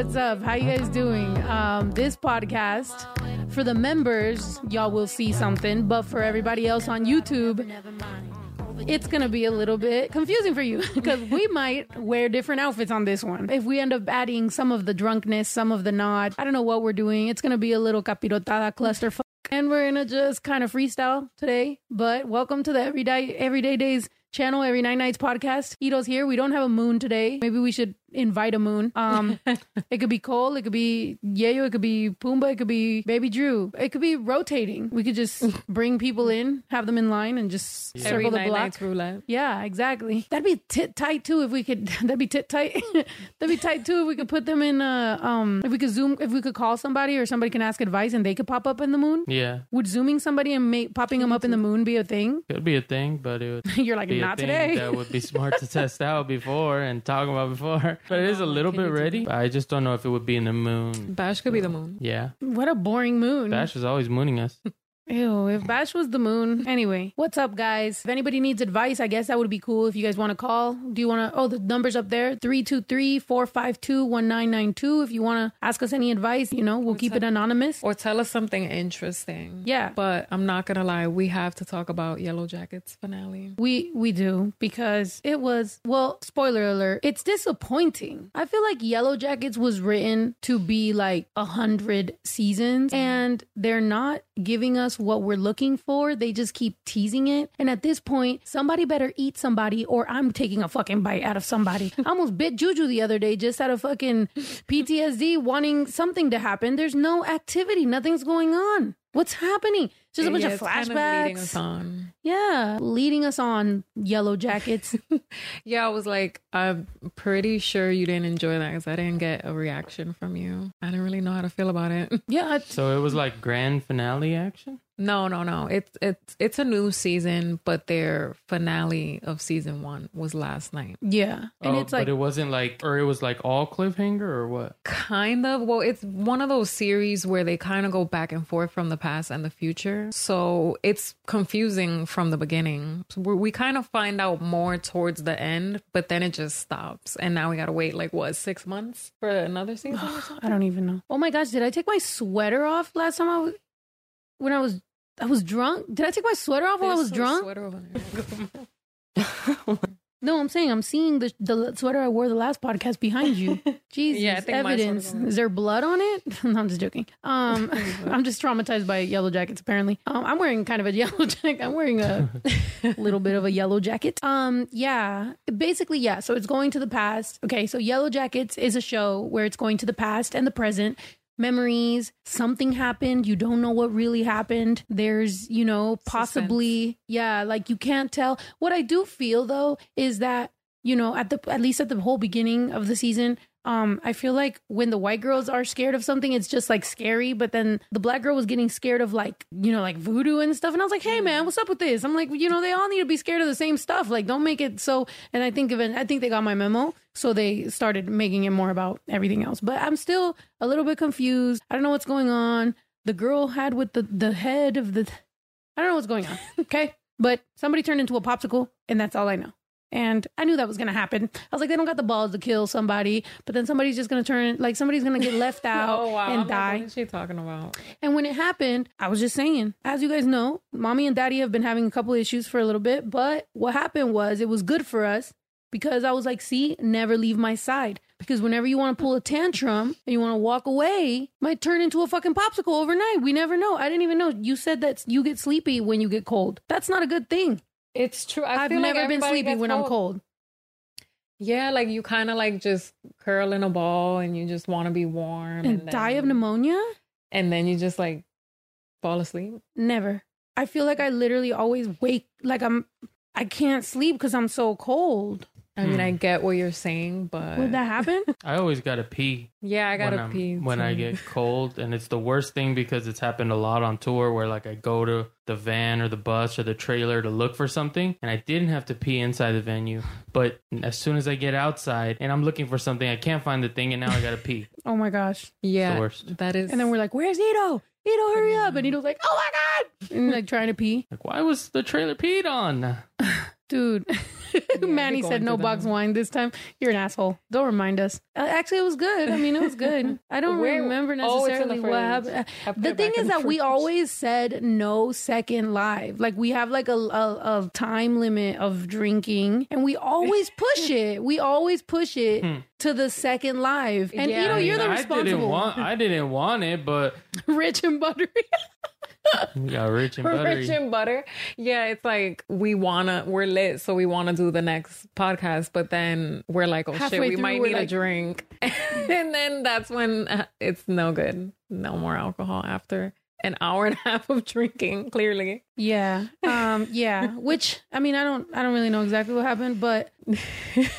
What's up? How you guys doing? Um, this podcast for the members, y'all will see something, but for everybody else on YouTube, it's gonna be a little bit confusing for you because we might wear different outfits on this one. If we end up adding some of the drunkenness, some of the nod, I don't know what we're doing. It's gonna be a little capirotada cluster, and we're gonna just kind of freestyle today. But welcome to the everyday everyday days channel, every night nights podcast. Ito's here. We don't have a moon today. Maybe we should invite a moon. Um, it could be Cole, it could be Yayo, it could be Pumbaa, it could be Baby Drew. It could be rotating. We could just bring people in, have them in line, and just Every circle the night, block. roulette. Yeah, exactly. That'd be tit tight too if we could. That'd be tit tight. that'd be tight too if we could put them in. Uh, um, if we could zoom, if we could call somebody or somebody can ask advice and they could pop up in the moon. Yeah, Would zooming somebody and make, popping them up in the moon be a thing? could be a thing, but it would You're like, not a today. that would be smart to test out before and talk about before. But it is a little bit ready. But I just don't know if it would be in the moon. Bash could be the moon. Yeah, what a boring moon. Bash is always mooning us. Ew, if Bash was the moon. Anyway, what's up, guys? If anybody needs advice, I guess that would be cool if you guys want to call. Do you want to? Oh, the number's up there 323 452 1992. If you want to ask us any advice, you know, we'll keep it anonymous. Or tell us something interesting. Yeah. But I'm not gonna lie, we have to talk about Yellow Jackets finale. We we do because it was well, spoiler alert, it's disappointing. I feel like Yellow Jackets was written to be like a hundred seasons mm-hmm. and they're not giving us what we're looking for. They just keep teasing it. And at this point, somebody better eat somebody or I'm taking a fucking bite out of somebody. I almost bit Juju the other day just out of fucking PTSD wanting something to happen. There's no activity, nothing's going on. What's happening? Just a bunch Yeah, of it's kind flashbacks. leading us on. Yeah, leading us on Yellow Jackets. Yeah, I was like, I'm pretty sure you didn't enjoy that because I didn't get a reaction from you. I didn't really know how to feel about it. yeah, it's- So it was like grand finale action. No, no, no. It's it's it's a new season, but their finale of season one was last night. yeah, and oh, it's like but it wasn't like, or it was like all cliffhanger or what? Kind of. Well, it's one of those series where they kind of go back and forth from the past and the future. So it's confusing from the beginning. We we kind of find out more towards the end, but then it just stops. And now we got to wait like what, six months for another season or something? I don't even know. Oh my gosh, did I take my sweater off last time I was when I was I was drunk? Did I take my sweater off while I was There's drunk? sweater over there. No, I'm saying I'm seeing the the sweater I wore the last podcast behind you. Jesus, Yeah, I think evidence. sweater's. Is there blood on it? no, I'm just joking. Um, I'm just traumatized by yellow jackets. Apparently, um, I'm wearing kind of a yellow jacket. I'm wearing a little bit of a yellow jacket. Um, yeah, basically, yeah. So it's going to the past. Okay, so Yellow Jackets is a show where it's going to the past and the present. Memories, something happened. You don't know what really happened. There's, you know, possibly, yeah, like you can't tell. What I do feel though is that, you know, at the at least at the whole beginning of the season, um, I feel like when the white girls are scared of something, it's just like scary. But then the black girl was getting scared of like, you know, like voodoo and stuff. And I was like, hey man, what's up with this? I'm like, you know, they all need to be scared of the same stuff. Like, don't make it so. And I think even I think they got my memo. So they started making it more about everything else. But I'm still a little bit confused. I don't know what's going on. The girl had with the, the head of the, I don't know what's going on. Okay. But somebody turned into a popsicle and that's all I know. And I knew that was going to happen. I was like, they don't got the balls to kill somebody, but then somebody's just going to turn, like somebody's going to get left out Oh wow! and I'm like, die. what is she talking about? And when it happened, I was just saying, as you guys know, mommy and daddy have been having a couple issues for a little bit. But what happened was it was good for us because I was like, see, never leave my side. Because whenever you want to pull a tantrum and you want to walk away, might turn into a fucking popsicle overnight. We never know. I didn't even know. You said that you get sleepy when you get cold. That's not a good thing. It's true. I I've feel like never been sleepy when I'm cold. Yeah, like you kind of like just curl in a ball and you just want to be warm And then, die of pneumonia? and then you just like fall asleep. Never. I feel like I literally always wake like I'm I can't sleep because I'm so cold. I mean, Hmm. I get what you're saying, but Would that happen? I always gotta pee. yeah, I gotta when I'm- pee when I too. get cold, and it's the worst thing because it's happened a lot on tour where like I go to the van or the bus or the trailer to look for something, and I didn't have to pee inside the venue, but as soon as I get outside and I'm looking for something, I can't find the thing, and now I gotta pee. oh my gosh. yeah, the worst. that is. And then we're like, Where's Ito? Ito, hurry up. And Ito's like, Oh my God. And like trying to pee. Like, why was the trailer peed on? Dude. Manny going said no through box them. wine this time. You're an asshole. Don't remind us. Uh, actually, it was good. I mean, it was good. I don't Where- remember Oh, the necessarily what happened. The thing is the that we always said no second live. Like we have like a, a, a time limit of drinking, and we always push it. We always push it to the second live. And Yeah. you know, I you're the I responsible. didn't want. I didn't want it, but Rich and buttery. We got rich and buttery. Rich and butter. Yeah, it's like we wanna we're lit, so we wanna do the next podcast, but then we're like, oh Halfway shit, we through, might we're need a drink, and then that's when uh, it's no good. No more alcohol after an hour and a half of drinking. Clearly, Yeah. Um, yeah. Which I mean I don't I don't really know exactly what happened, but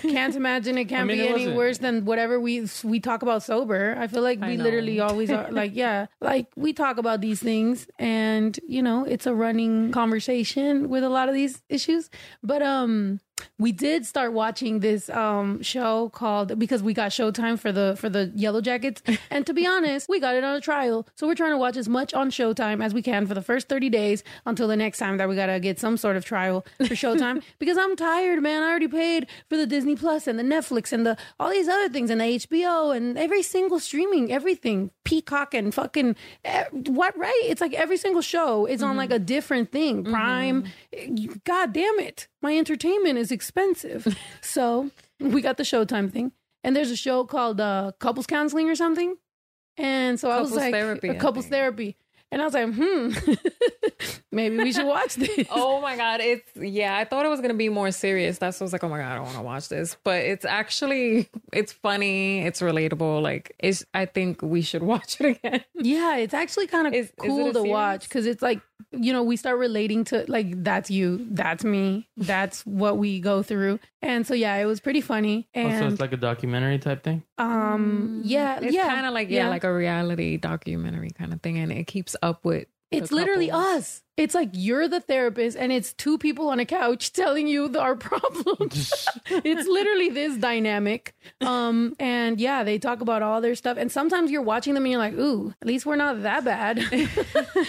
can't imagine it can't I mean, be it any wasn't- worse than whatever we we talk about sober. I feel like we literally always are like, yeah, like we talk about these things and you know, it's a running conversation with a lot of these issues. But um we did start watching this um show called because we got Showtime for the for the Yellow Jackets, and to be honest, we got it on a trial, so we're trying to watch as much on Showtime as we can for the first thirty days until the next time that we gotta get some sort of trial for Showtime because I'm tired, man. I already paid for the Disney Plus and the Netflix and the all these other things and the HBO and every single streaming everything Peacock and fucking eh, what right? It's like every single show is on like a different thing. Prime, God damn it, my entertainment is expensive. So we got the Showtime thing, and there's a show called uh, Couples Counseling or something. And so I was Couples like, therapy, a I couples therapy. And I was like, hmm, maybe we should watch this. oh my god, it's yeah. I thought it was gonna be more serious. That's why I was like, oh my god, I don't want to watch this, but it's actually it's funny, it's relatable. Like, it's I think we should watch it again. Yeah, it's actually kind of Is- is it cool to watch because it's like, you know, we start relating to like, that's you, that's me, that's what we go through. And so, yeah, it was pretty funny. Also, And, it's like a documentary type thing. um, yeah, It's yeah. kind of like yeah, like a reality documentary kind of thing, and it keeps up with. It's literally us. It's like you're the therapist, and it's two people on a couch telling you the, our problems. it's literally this dynamic. Um, and yeah, they talk about all their stuff. And sometimes you're watching them, and you're like, "Ooh, at least we're not that bad."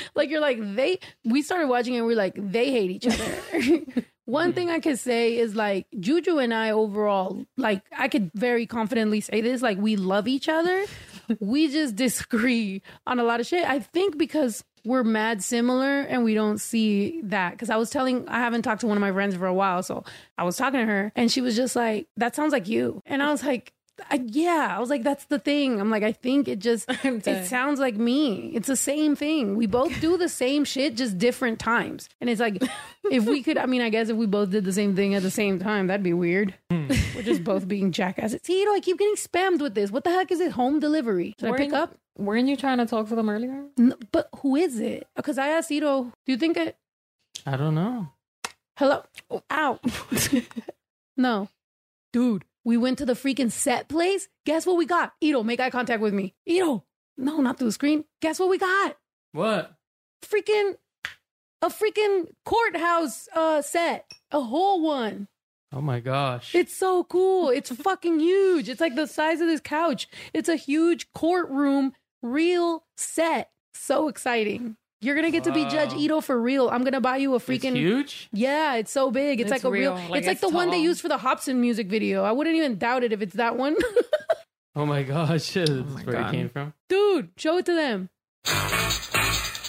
like you're like they. We started watching, it, and we're like, they hate each other. One mm-hmm. thing I could say is like Juju and I overall, like I could very confidently say this, like we love each other. we just disagree on a lot of shit. I think because we're mad similar and we don't see that. Cause I was telling, I haven't talked to one of my friends for a while. So I was talking to her and she was just like, that sounds like you. And I was like, I, yeah, I was like, that's the thing. I'm like, I think it just it sounds like me. It's the same thing. We both do the same shit, just different times. And it's like, if we could, I mean, I guess if we both did the same thing at the same time, that'd be weird. Hmm. We're just both being jackasses. See, you know, I keep getting spammed with this. What the heck is it? Home delivery. Should I pick Weren't- up? Weren't you trying to talk to them earlier? N- but who is it? Because I asked Ito, do you think it? I don't know. Hello? Oh, ow. no. Dude, we went to the freaking set place. Guess what we got? Ito, make eye contact with me. Ito. No, not through the screen. Guess what we got? What? Freaking a freaking courthouse uh set. A whole one. Oh my gosh. It's so cool. It's fucking huge. It's like the size of this couch. It's a huge courtroom, real set. So exciting. You're gonna get to be Judge Wow. Ito for real. I'm gonna buy you a It's freaking huge. Yeah, it's so big. It's, It's like a real, real. Like, it's like it's the one they tall. used for the Hobson music video. I wouldn't even doubt it if it's that one. Oh my gosh. That's my where it came from. Dude, show it to them.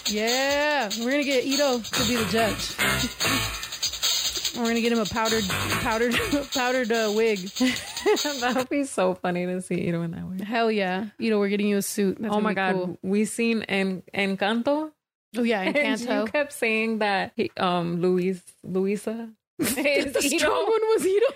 Yeah, we're gonna get Ito to be the judge. we're gonna get him a powdered, powdered, powdered uh, wig. that would be so funny to see Ito in that way. Hell yeah, Ito, we're getting you a suit. That's oh gonna my be god, cool. we seen en- Encanto. Oh yeah, and And you kept saying that he, um Luis Luisa is the strong one was Ito.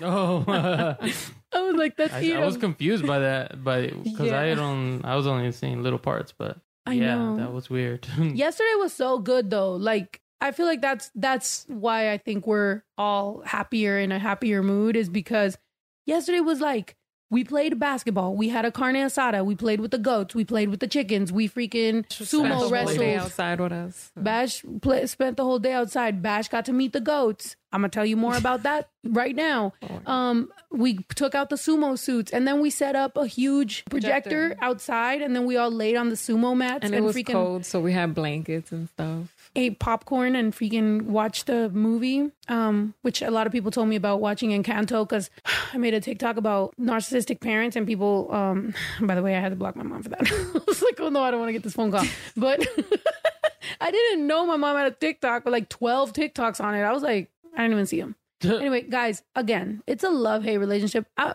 Oh, I was like, that's I, I was confused by that, by because I don't. I was only seeing little parts, but I yeah, know. that was weird. Yesterday was so good though. Like I feel like that's that's why I think we're all happier in a happier mood is because yesterday was like We played basketball. We had a carne asada. We played with the goats. We played with the chickens. We freaking Spent sumo the whole day wrestled. outside with us. Bash play, spent the whole day outside. Bash got to meet the goats. I'm gonna tell you more about that right now. Um, we took out the sumo suits and then we set up a huge projector, Projector. outside, and then we all laid on the sumo mats And and, it was freaking cold, so we had blankets and stuff. Ate popcorn and freaking watched the movie. Um, which a lot of people told me about watching Encanto because I made a TikTok about narcissistic parents and people. Um, by the way, I had to block my mom for that. I was like, oh no, I don't want to get this phone call, but. I didn't know my mom had a TikTok with like 12 TikToks on it. I was like, I didn't even see them. anyway, guys, again, it's a love hate relationship. I,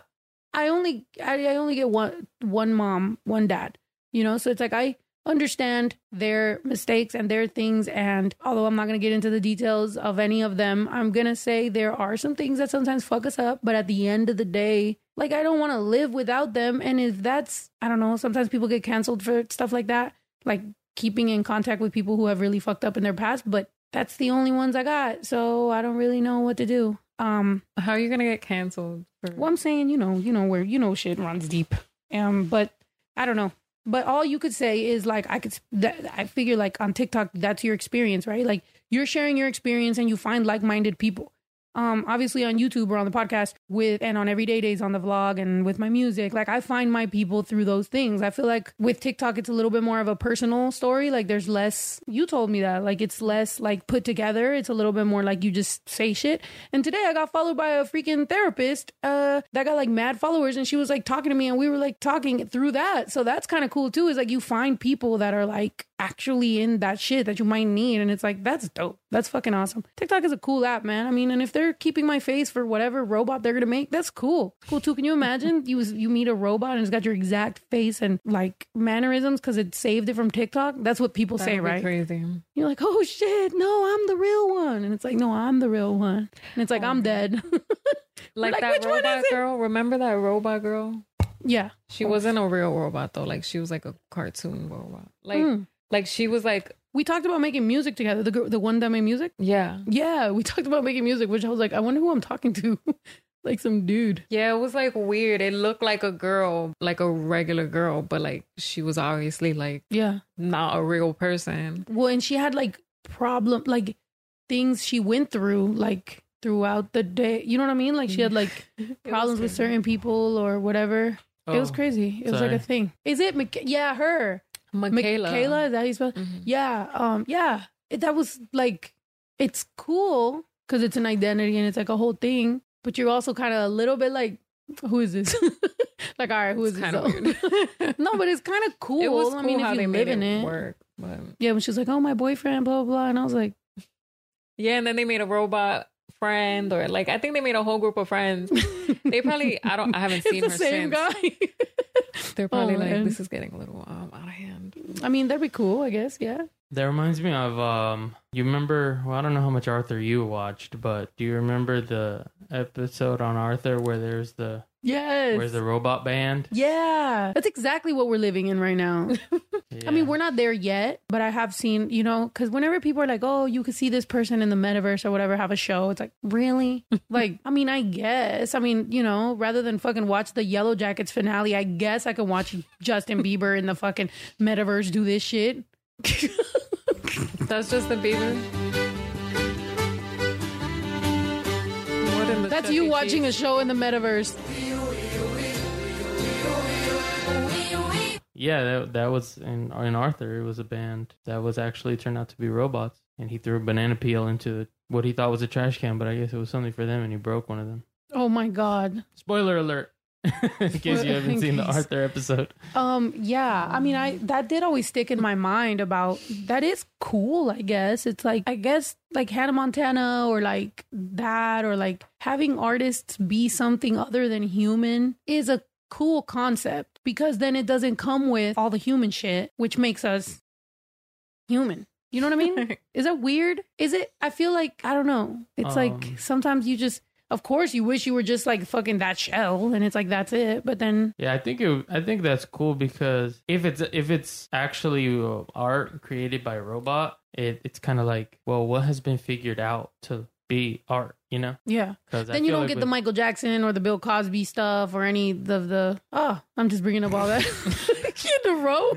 I only, I, I only get one, one mom, one dad. You know, so it's like I understand their mistakes and their things. And although I'm not gonna get into the details of any of them, I'm gonna say there are some things that sometimes fuck us up. But at the end of the day, like I don't want to live without them. And if that's, I don't know, sometimes people get canceled for stuff like that, like keeping in contact with people who have really fucked up in their past. But that's the only ones I got. So I don't really know what to do. Um, How are you gonna get canceled? For- well, I'm saying, you know, you know where you know shit runs deep. Um, but I don't know. But all you could say is like I could. That, I figure like on TikTok, that's your experience, right? Like you're sharing your experience and you find like-minded people. Um, obviously on YouTube or on the podcast with and on everyday days on the vlog and with my music. Like I find my people through those things. I feel like with TikTok, it's a little bit more of a personal story. Like there's less. You told me that. Like it's less like put together. It's a little bit more like you just say shit. And today I got followed by a freaking therapist uh, that got like mad followers, and she was like talking to me, and we were like talking through that. So that's kind of cool too. Is like you find people that are like actually in that shit that you might need, and it's like that's dope. That's fucking awesome. TikTok is a cool app, man. I mean, and if they're keeping my face for whatever robot they're gonna make, that's cool. Cool too. Can you imagine you you meet a robot and it's got your exact face and like mannerisms because it saved it from TikTok? That's what people That'd say, right? Crazy. You're like, oh shit, no, I'm the real one. And it's like, no, I'm the real one. And it's like, I'm dead. Like, like, that robot girl. Remember that robot girl? yeah. She wasn't a real robot though. Like she was like a cartoon robot. Like Mm. Like she was like We talked about making music together. The gr- the one that made music. yeah. Yeah, we talked about making music, which I was like, I wonder who I'm talking to. like some dude. Yeah, it was like weird. It looked like a girl, like a regular girl, but like she was obviously like Yeah. not a real person. Well, and she had like problem, like things she went through, like throughout the day. You know what I mean? Like she had like problems with certain people or whatever. It was Oh, crazy. It was like a thing. Is it? Yeah, her. Michaela. Michaela. Is that how you spell? Mhm. Yeah. Um. Yeah. It, that was like, it's cool because it's an identity and it's like a whole thing. But you're also kind of a little bit like, who is this? like, all right, who is It's this? kind of though? weird. no, but it's kind of cool. It was cool I mean, how if they you made live it, in it. work. But Yeah, when she was like, "Oh, my boyfriend," blah blah, blah, and I was like, yeah, and then they made a robot friend or like I think they made a whole group of friends. they probably I don't I haven't seen "It's the her same since. guy." They're probably Oh, like man. this is getting a little um, out of hand. I mean, that'd be cool, I guess. Yeah. That reminds me of um you remember well I don't know how much Arthur you watched, but do you remember the episode on Arthur where there's the Yes. where's the robot band? yeah, that's exactly what we're living in right now. I mean, we're not there yet, but I have seen, you know, because whenever people are like, "Oh, you could see this person in the metaverse or whatever," have a show, it's like, really? like, I mean, I guess. I mean, you know, rather than fucking watch the Yellow Jackets finale, I guess I can watch Justin Bieber in the fucking metaverse do this shit. That's just the Bieber. The That's you watching a show in the metaverse. Yeah, that that was in in Arthur. It was a band that was actually turned out to be robots, and he threw a banana peel into what he thought was a trash can, but I guess it was something for them, and he broke one of them. Oh my god. Spoiler alert! in case you haven't seen the. Arthur episode. Um, yeah. I mean, I that did always stick in my mind about that is cool, I guess. It's like I guess like Hannah Montana or like that or like having artists be something other than human is a cool concept because then it doesn't come with all the human shit, which makes us human. You know what I mean? Is that weird? Is it? I feel like I don't know. It's like Um, sometimes you just, of course, you wish you were just like fucking that shell, and it's like that's it. But then, Yeah, I think it, I think that's cool because if it's if it's actually uh, art created by a robot, it it's kind of like well, what has been figured out to be art, you know? Yeah. Because Then you don't get the Michael Jackson or the Bill Cosby stuff or any of the. Oh, I'm just bringing up all that in a row.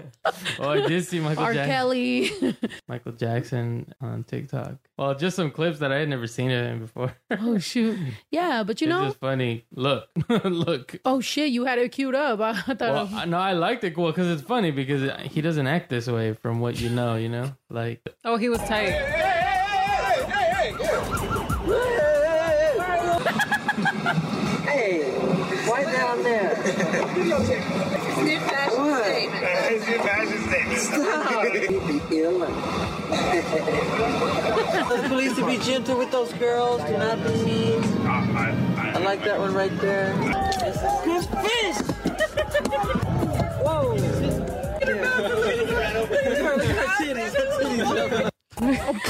Oh, I did see Michael R. Jackson. Kelly. Michael Jackson on TikTok. Well, just some clips that I had never seen of him before. oh shoot. Yeah, but you it's know. just funny. Look, look. Oh shit, you had it queued up. I thought. Well, I- no, I liked it. Well, because it's funny because he doesn't act this way from what you know. You know, like Oh, he was tight. Hey, why down there? New fashion What? statement. It's your fashion statement. Stop. Be ill. the police to be gentle with those girls. Do not be mean. I like that one right there. Good fish. Whoa. Look at her titties. Her titties.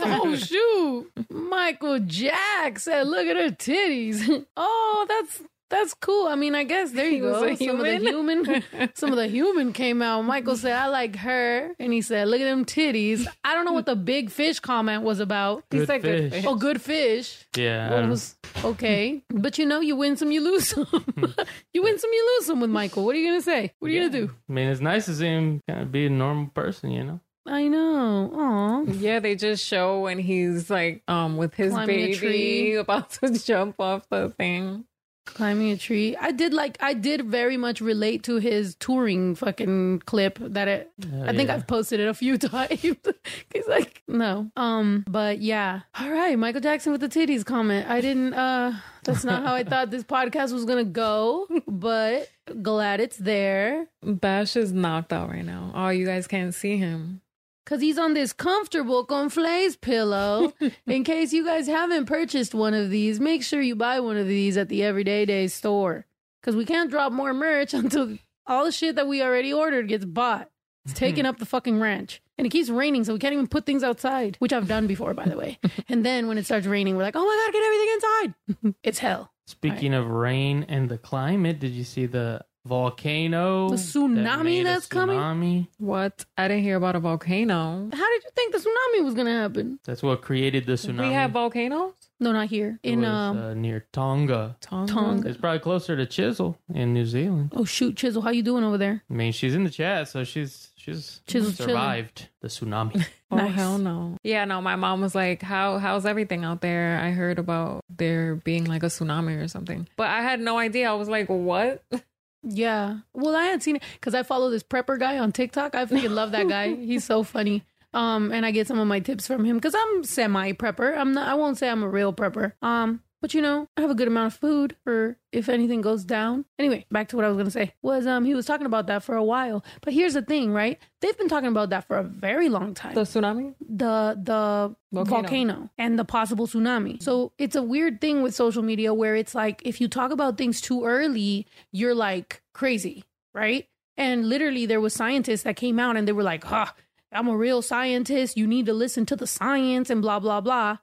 oh shoot, Michael Jackson. Look at her titties. Oh, that's that's cool. I mean, I guess there you go. a Some of the human, some of the human came out. Michael said, "I like her," and he said, "Look at them titties." I don't know what the big fish comment was about. He Good said good fish. fish. Oh, good fish. yeah. I What was okay, but you know, you win some, you lose some. you win some, you lose some with Michael. What are you gonna say? What are you gonna do? I mean, it's nice to see him kind of be a normal person. You know. I know. Aw. Yeah, they just show when he's like um with his Climbing baby tree. about to jump off the thing. Climbing a tree. I did like I did very much relate to his touring fucking clip that it I think yeah. I've posted it a few times. He's like, no. Um, but yeah. All right, Michael Jackson with the titties comment. I didn't uh that's not how I thought this podcast was gonna go, but glad it's there. Bash is knocked out right now. Oh, you guys can't see him. Cause he's on this comfortable conflays pillow. In case you guys haven't purchased one of these, make sure you buy one of these at the Everyday Days store. Cause we can't drop more merch until all the shit that we already ordered gets bought. It's taking mm-hmm. up the fucking ranch. And it keeps raining, so we can't even put things outside, which I've done before, by the way. and then when it starts raining, we're like, oh my God, get everything inside. it's hell. Speaking of rain and the climate, did you see the volcano? The tsunami made a that's coming? tsunami? What? I didn't hear about a volcano. How did you think the tsunami was going to happen? That's what created the tsunami. We have volcanoes? No, not here. It In, was, um, uh, near Tonga. Tonga. Tonga. It's probably closer to Chisel in New Zealand. oh shoot, Chisel, how you doing over there? I mean, she's in the chat, so she's she's Chisel's chilling. survived the tsunami. Oh Nice. hell no. Yeah, no, my mom was like, How how's everything out there? I heard about there being like a tsunami or something. But I had no idea. I was like, What? Yeah. Well, I had seen it because I follow this prepper guy on TikTok. I freaking love that guy. He's so funny. Um, and I get some of my tips from him because I'm semi prepper. I'm not. I won't say I'm a real prepper. Um, but you know, I have a good amount of food for if anything goes down. Anyway, back to what I was gonna say was um he was talking about that for a while. But here's the thing, right? They've been talking about that for a very long time The tsunami? the the Volcano. volcano. and the possible tsunami. So it's a weird thing with social media where it's like if you talk about things too early, you're like crazy, right? And literally there was scientists that came out and they were like, "Huh, I'm a real scientist. You need to listen to the science and blah blah blah."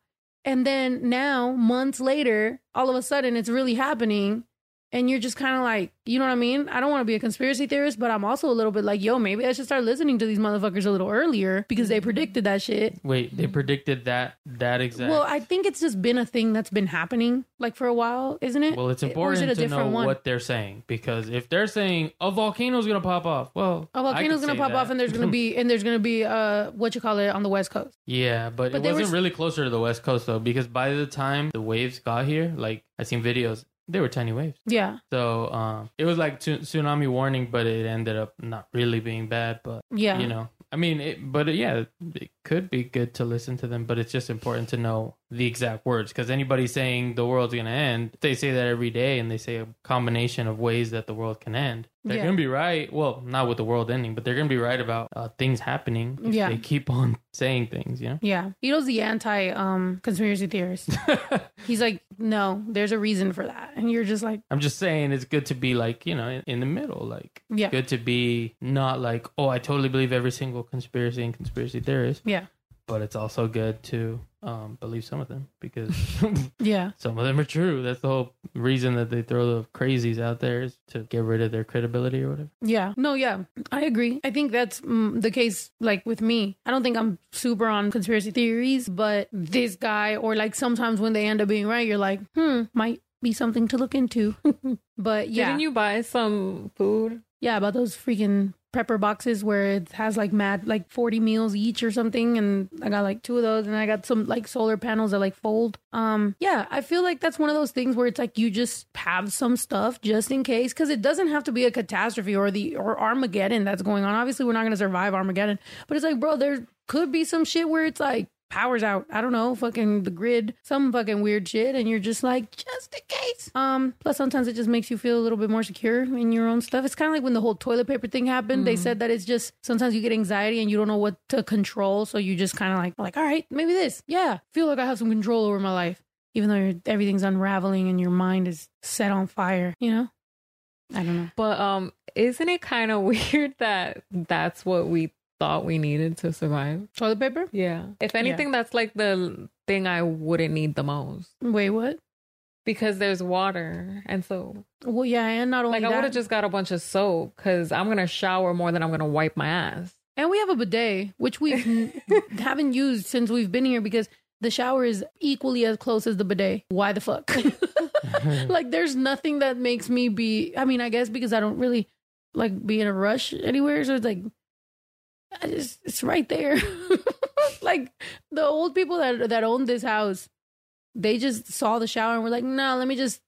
And then now, months later, all of a sudden it's really happening and you're just kind of like, you know what I mean? I don't want to be a conspiracy theorist, but I'm also a little bit like, yo, maybe I should start listening to these motherfuckers a little earlier because they predicted that shit. Wait, they predicted that that exact. Well, I think it's just been a thing that's been happening like for a while, isn't it? Well, it's important it a to know one? what they're saying because if they're saying a volcano's gonna pop off, well, a volcano's gonna pop that. off, and there's gonna be and there's gonna be uh what you call it on the west coast. yeah, but, But it they were wasn't s- really closer to the west coast though because by the time the waves got here, like I seen videos, they were tiny waves. Yeah, So um, it was like tsu- tsunami warning, but it ended up not really being bad. But yeah, you know, I mean, it, but uh, yeah, it could be good to listen to them, but it's just important to know the exact words because anybody saying the world's gonna end, they say that every day, and they say a combination of ways that the world can end. They're Yeah. gonna be right. Well, not with the world ending, but they're gonna be right about uh, things happening. If Yeah. they keep on saying things. You know. yeah. Ito's the anti um conspiracy theorist. He's like, no, there's a reason for that, and you're just like, I'm just saying it's good to be like, you know, in, in the middle. Like, Yeah. good to be not like, oh, I totally believe every single conspiracy and conspiracy theorist. yeah, but it's also good to um, believe some of them because Yeah. some of them are true. That's the whole reason that they throw the crazies out there is to get rid of their credibility or whatever. Yeah. No, yeah. I agree. I think that's mm, the case, like with me. I don't think I'm super on conspiracy theories, but this guy, or like sometimes when they end up being right, you're like, hmm, might be something to look into. but yeah. Didn't you buy some food? Yeah, about those freaking prepper boxes where it has like mad like 40 meals each or something and I got like two of those and I got some like solar panels that like fold. Um yeah, I feel like that's one of those things where it's like you just have some stuff just in case cuz it doesn't have to be a catastrophe or the or Armageddon that's going on. Obviously, we're not going to survive Armageddon, but it's like bro, there could be some shit where it's like powers out. I don't know, fucking the grid, some fucking weird shit, and you're just like, just in case. Um, plus sometimes it just makes you feel a little bit more secure in your own stuff. It's kind of like when the whole toilet paper thing happened. They said that it's just sometimes you get anxiety and you don't know what to control, so you just kind of like, like, all right, maybe this. Yeah, feel like I have some control over my life, even though everything's unraveling and your mind is set on fire. You know, I don't know. But um, isn't it kind of weird that that's what we thought we needed to survive? Toilet paper? Yeah. If anything, that's like the thing I wouldn't need the most Wait, what? because there's water, and so Well, yeah, and not only like I would have just got a bunch of soap because I'm gonna shower more than I'm gonna wipe my ass. And we have a bidet, which we haven't used since we've been here because the shower is equally as close as the bidet. Why the fuck? like, there's nothing that makes me be. I mean, I guess because I don't really like be in a rush anywhere. So it's like, just, it's right there. like the old people that that own this house, they just saw the shower and were like, no, let me just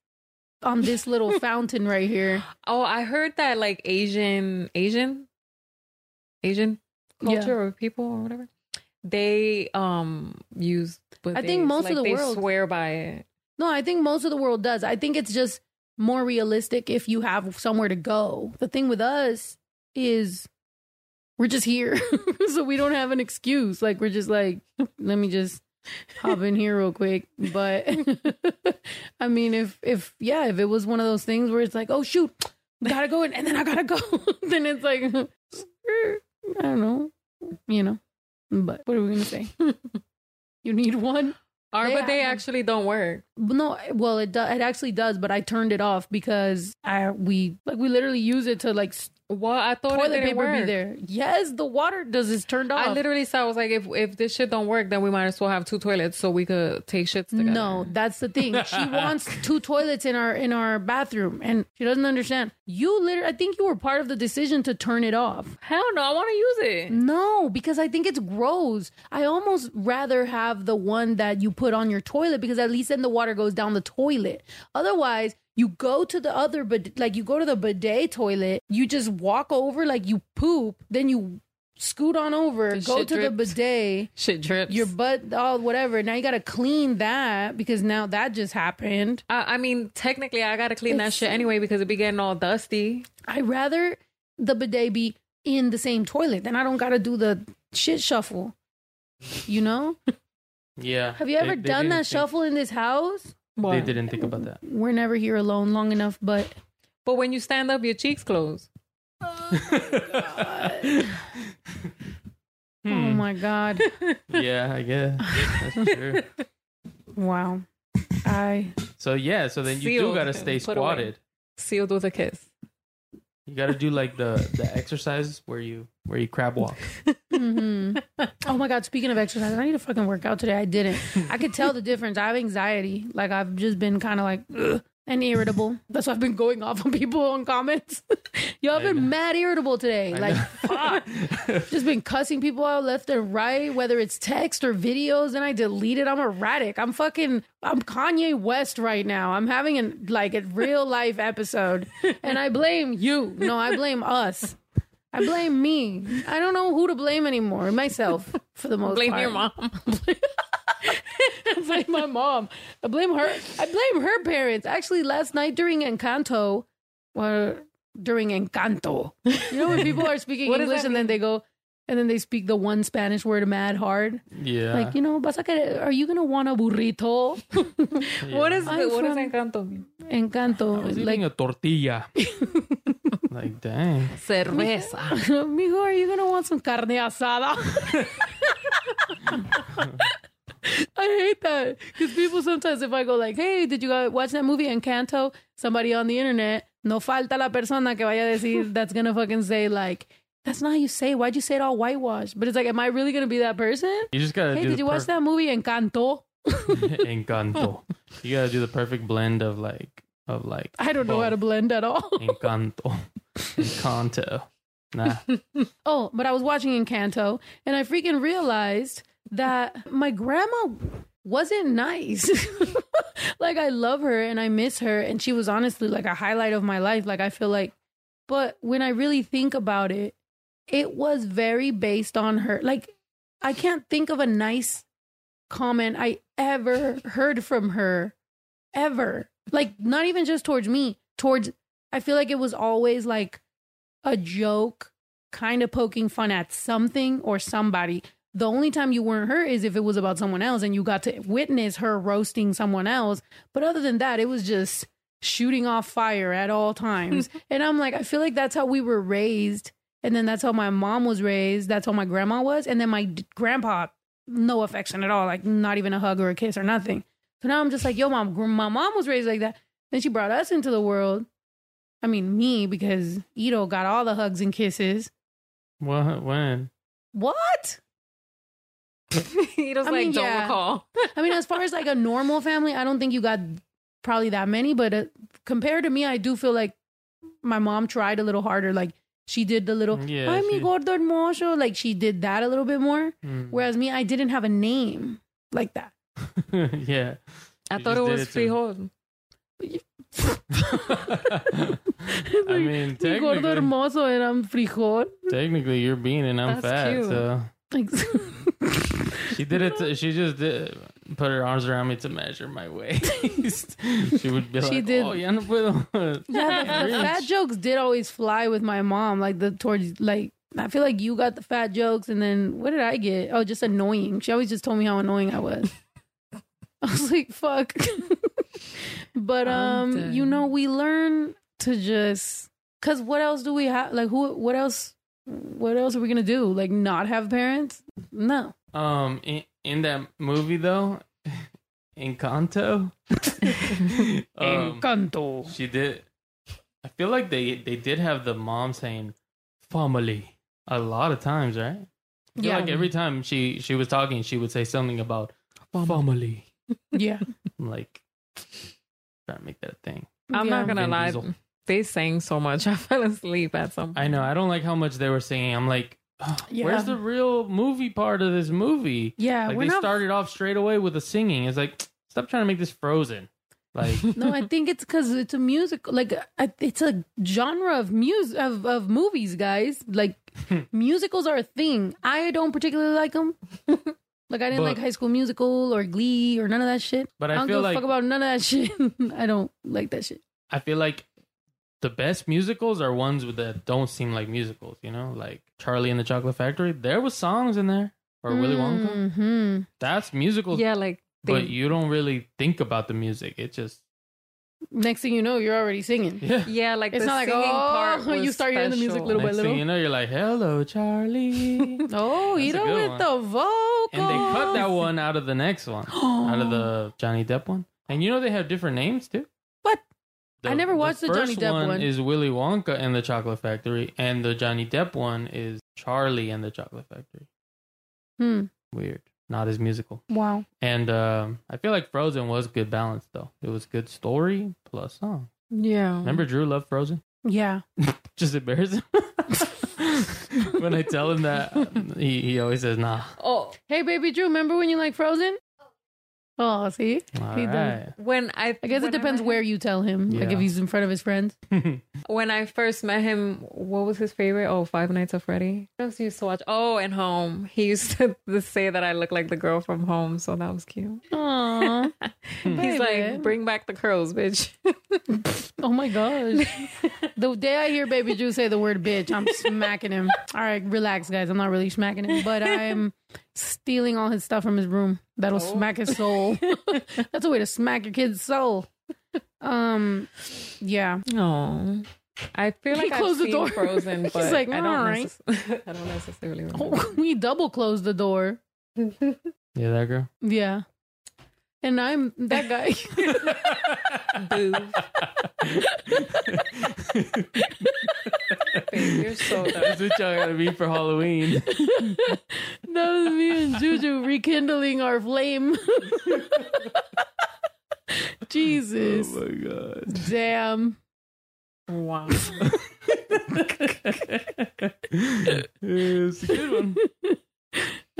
on this little fountain right here. Oh, I heard that like Asian, Asian, Asian Yeah. culture or people or whatever, they um use. I think most of the they world- swear by it. No, I think most of the world does. I think it's just more realistic if you have somewhere to go. The thing with us is we're just here. so we don't have an excuse. Like we're just like, let me just hop in here real quick. But I mean if if yeah, if it was one of those things where it's like, oh shoot, gotta go in and then I gotta go, then it's like I don't know. You know. But what are we gonna say? you need one? Our They but they have- actually don't work. No, well, it do, it actually does, but I turned it off because I we like we literally use it to like What I thought toilet paper work. be there. Yes, the water does is turned off. I literally said I was like, if if this shit don't work, then we might as well have two toilets so we could take shits together. no, that's the thing. She wants two toilets in our in our bathroom, and she doesn't understand. You literally, I think you were part of the decision to turn it off. hell no, I want to use it. No, because I think it's gross. I almost rather have the one that you put on your toilet because at least then the water goes down the toilet. Otherwise, you go to the other but like you go to the bidet toilet, you just walk over like you poop, then you scoot on over, The go shit to the drips. bidet, Shit drips. your butt, oh whatever. Now you got to clean that because now that just happened. I, I mean, technically, I gotta clean that shit anyway because it be getting all dusty. I rather the bidet be in the same toilet. Then I don't got to do the shit shuffle. You know? Yeah. Have you ever they done that think- shuffle in this house? They didn't think about that. We're never here alone long enough, but But when you stand up, your cheeks close. oh Hmm. my god. Yeah, I guess that's true. wow. I So yeah, so then you do Sealed gotta stay put away. squatted. Sealed with a kiss. You gotta do like the the exercises where you where you crab walk. Mm-hmm. Oh my god, speaking of exercise, I need to fucking work out today. I didn't. I could tell the difference. I have anxiety. Like I've just been kind of like ugh, and irritable. That's why I've been going off on people on comments. Y'all I been know. mad irritable today. I like fuck. just been cussing people out left and right, whether it's text or videos, and I delete it. I'm erratic. I'm fucking I'm Kanye West right now. I'm having an like a real life episode. And I blame you. No, I blame us. I blame me. I don't know who to blame anymore. Myself for the most Blame part. your mom. I blame my mom. I blame her. I blame her parents. Actually, last night during Encanto, or during Encanto, you know when people are speaking English and then they go, and then they speak the one Spanish word mad hard. Yeah. Like you know, vas a querer, are you gonna want a burrito? What is I'm the, what is Encanto mean? Encanto, I was like a tortilla. like dang. Cerveza. Mijo, are you gonna want some carne asada? I hate that because people sometimes, if I go like, "Hey, did you watch that movie Encanto?" Somebody on the internet, no falta la persona que vaya a decir that's gonna fucking say like, "That's not how you say. it. Why'd you say it all whitewashed?" But it's like, am I really gonna be that person? You just gotta Hey, do did you watch that movie Encanto? Encanto. You gotta do the perfect blend of like of like. I don't know how to blend at all. Encanto. Encanto. Nah. Oh, but I was watching Encanto and I freaking realized that my grandma wasn't nice. like I love her and I miss her and she was honestly like a highlight of my life. Like I feel like but when I really think about it, it was very based on her. Like I can't think of a nice comment I ever heard from her ever. Like not even just towards me, towards I feel like it was always like a joke, kind of poking fun at something or somebody. The only time you weren't hurt is if it was about someone else and you got to witness her roasting someone else. But other than that, it was just shooting off fire at all times. and I'm like, I feel like that's how we were raised. And then that's how my mom was raised. That's how my grandma was. And then my d- grandpa, no affection at all, like not even a hug or a kiss or nothing. So now I'm just like, yo, mom, gr- my mom was raised like that. Then she brought us into the world. I mean, me, because Ito got all the hugs and kisses. What? When? What? he was I like, mean, don't yeah. recall. I mean, as far as like a normal family, I don't think you got probably that many, but uh, compared to me, I do feel like my mom tried a little harder. Like she did the little, Yeah, "Ay, mi she- gordo hermoso," like she did that a little bit more. Mm. Whereas me, I didn't have a name like that. yeah. I You thought it was did it frijol. I mean, Mi gordo technically, hermoso and I'm frijol. technically, you're being and I'm That's fat. cute. So Like, she did it. To, she just did, put her arms around me to measure my waist. she would be She like, did- "Oh, ya no puedo." Yeah, the, the fat jokes did always fly with my mom. Like the towards like I feel like you got the fat jokes, and then what did I get? Oh, just annoying. She always just told me how annoying I was. I was like, fuck. but um, you know, we learn to just because what else do we have? Like who? What else? What else are we gonna do? Like not have parents? No. Um, in, in that movie though, Encanto, um, Encanto. she did. I feel like they they did have the mom saying "family" a lot of times, right? I feel Yeah. like every time she she was talking, she would say something about family. Yeah. I'm like trying to make that a thing. I'm Yeah. not gonna Vin lie. Diesel. They sang so much. I fell asleep at some point. I know. I don't like how much they were singing. I'm like, "Ugh, Yeah. where's the real movie part of this movie? Yeah. like they not started off straight away with the singing. It's like, stop trying to make this Frozen. Like, no, I think it's because it's a music, like it's a genre of music of of movies, guys. Like musicals are a thing. I don't particularly like them. like I didn't But- like High School Musical or Glee or none of that shit. But I don't feel give a like- fuck about none of that shit. I don't like that shit. I feel like the best musicals are ones that don't seem like musicals. You know, like Charlie and the Chocolate Factory. There was songs in there, or Willy Wonka. hmm That's musicals. yeah, like they, but you don't really think about the music. It just Next thing you know, you're already singing. yeah. yeah, like It's the not like, singing oh, part was you start hearing the music special. little by little. thing you know, you're like, "Hello, Charlie." Oh, That's you a know good with one. the vocals. and they cut that one out of the next one, out of the Johnny Depp one. And you know they have different names too. What? I never watched the Johnny Depp one. one. Is Willy Wonka and the Chocolate Factory, and the Johnny Depp one is Charlie and the Chocolate Factory. Hmm. Weird, not as musical. Wow. And um, I feel like Frozen was good balance though. It was good story plus song. Yeah. Remember Drew loved Frozen? Yeah. Just embarrass him. when I tell him that, he, he always says, "Nah." Oh, Hey, baby Drew, remember when you like Frozen? Oh, see? All He does. right. when I I guess it when I depends met where you tell him. Like Yeah. if he's in front of his friends. When I first met him, what was his favorite? Oh, Five Nights at Freddy. I just used to watch. Oh, and Home. He used to say that I look like the girl from Home, so that was cute. Aww. He's like, "Bring back the curls, bitch." oh my gosh. the day I hear baby Drew say the word bitch, I'm smacking him. All right, relax, guys. I'm not really smacking him, but I'm stealing all his stuff from his room. That'll smack his soul. That's a way to smack your kid's soul. Um, yeah. Oh, I feel He like I've closed the seen door. Frozen, He's but like, I don't. "All right." necess- I don't necessarily remember. we double closed the door. Yeah, that girl. Yeah. And I'm that guy. Boo. Babe, you're so. That's what y'all gotta be for Halloween. that was me and Juju rekindling our flame. Jesus. Oh my god. Damn. Wow. it's a good one.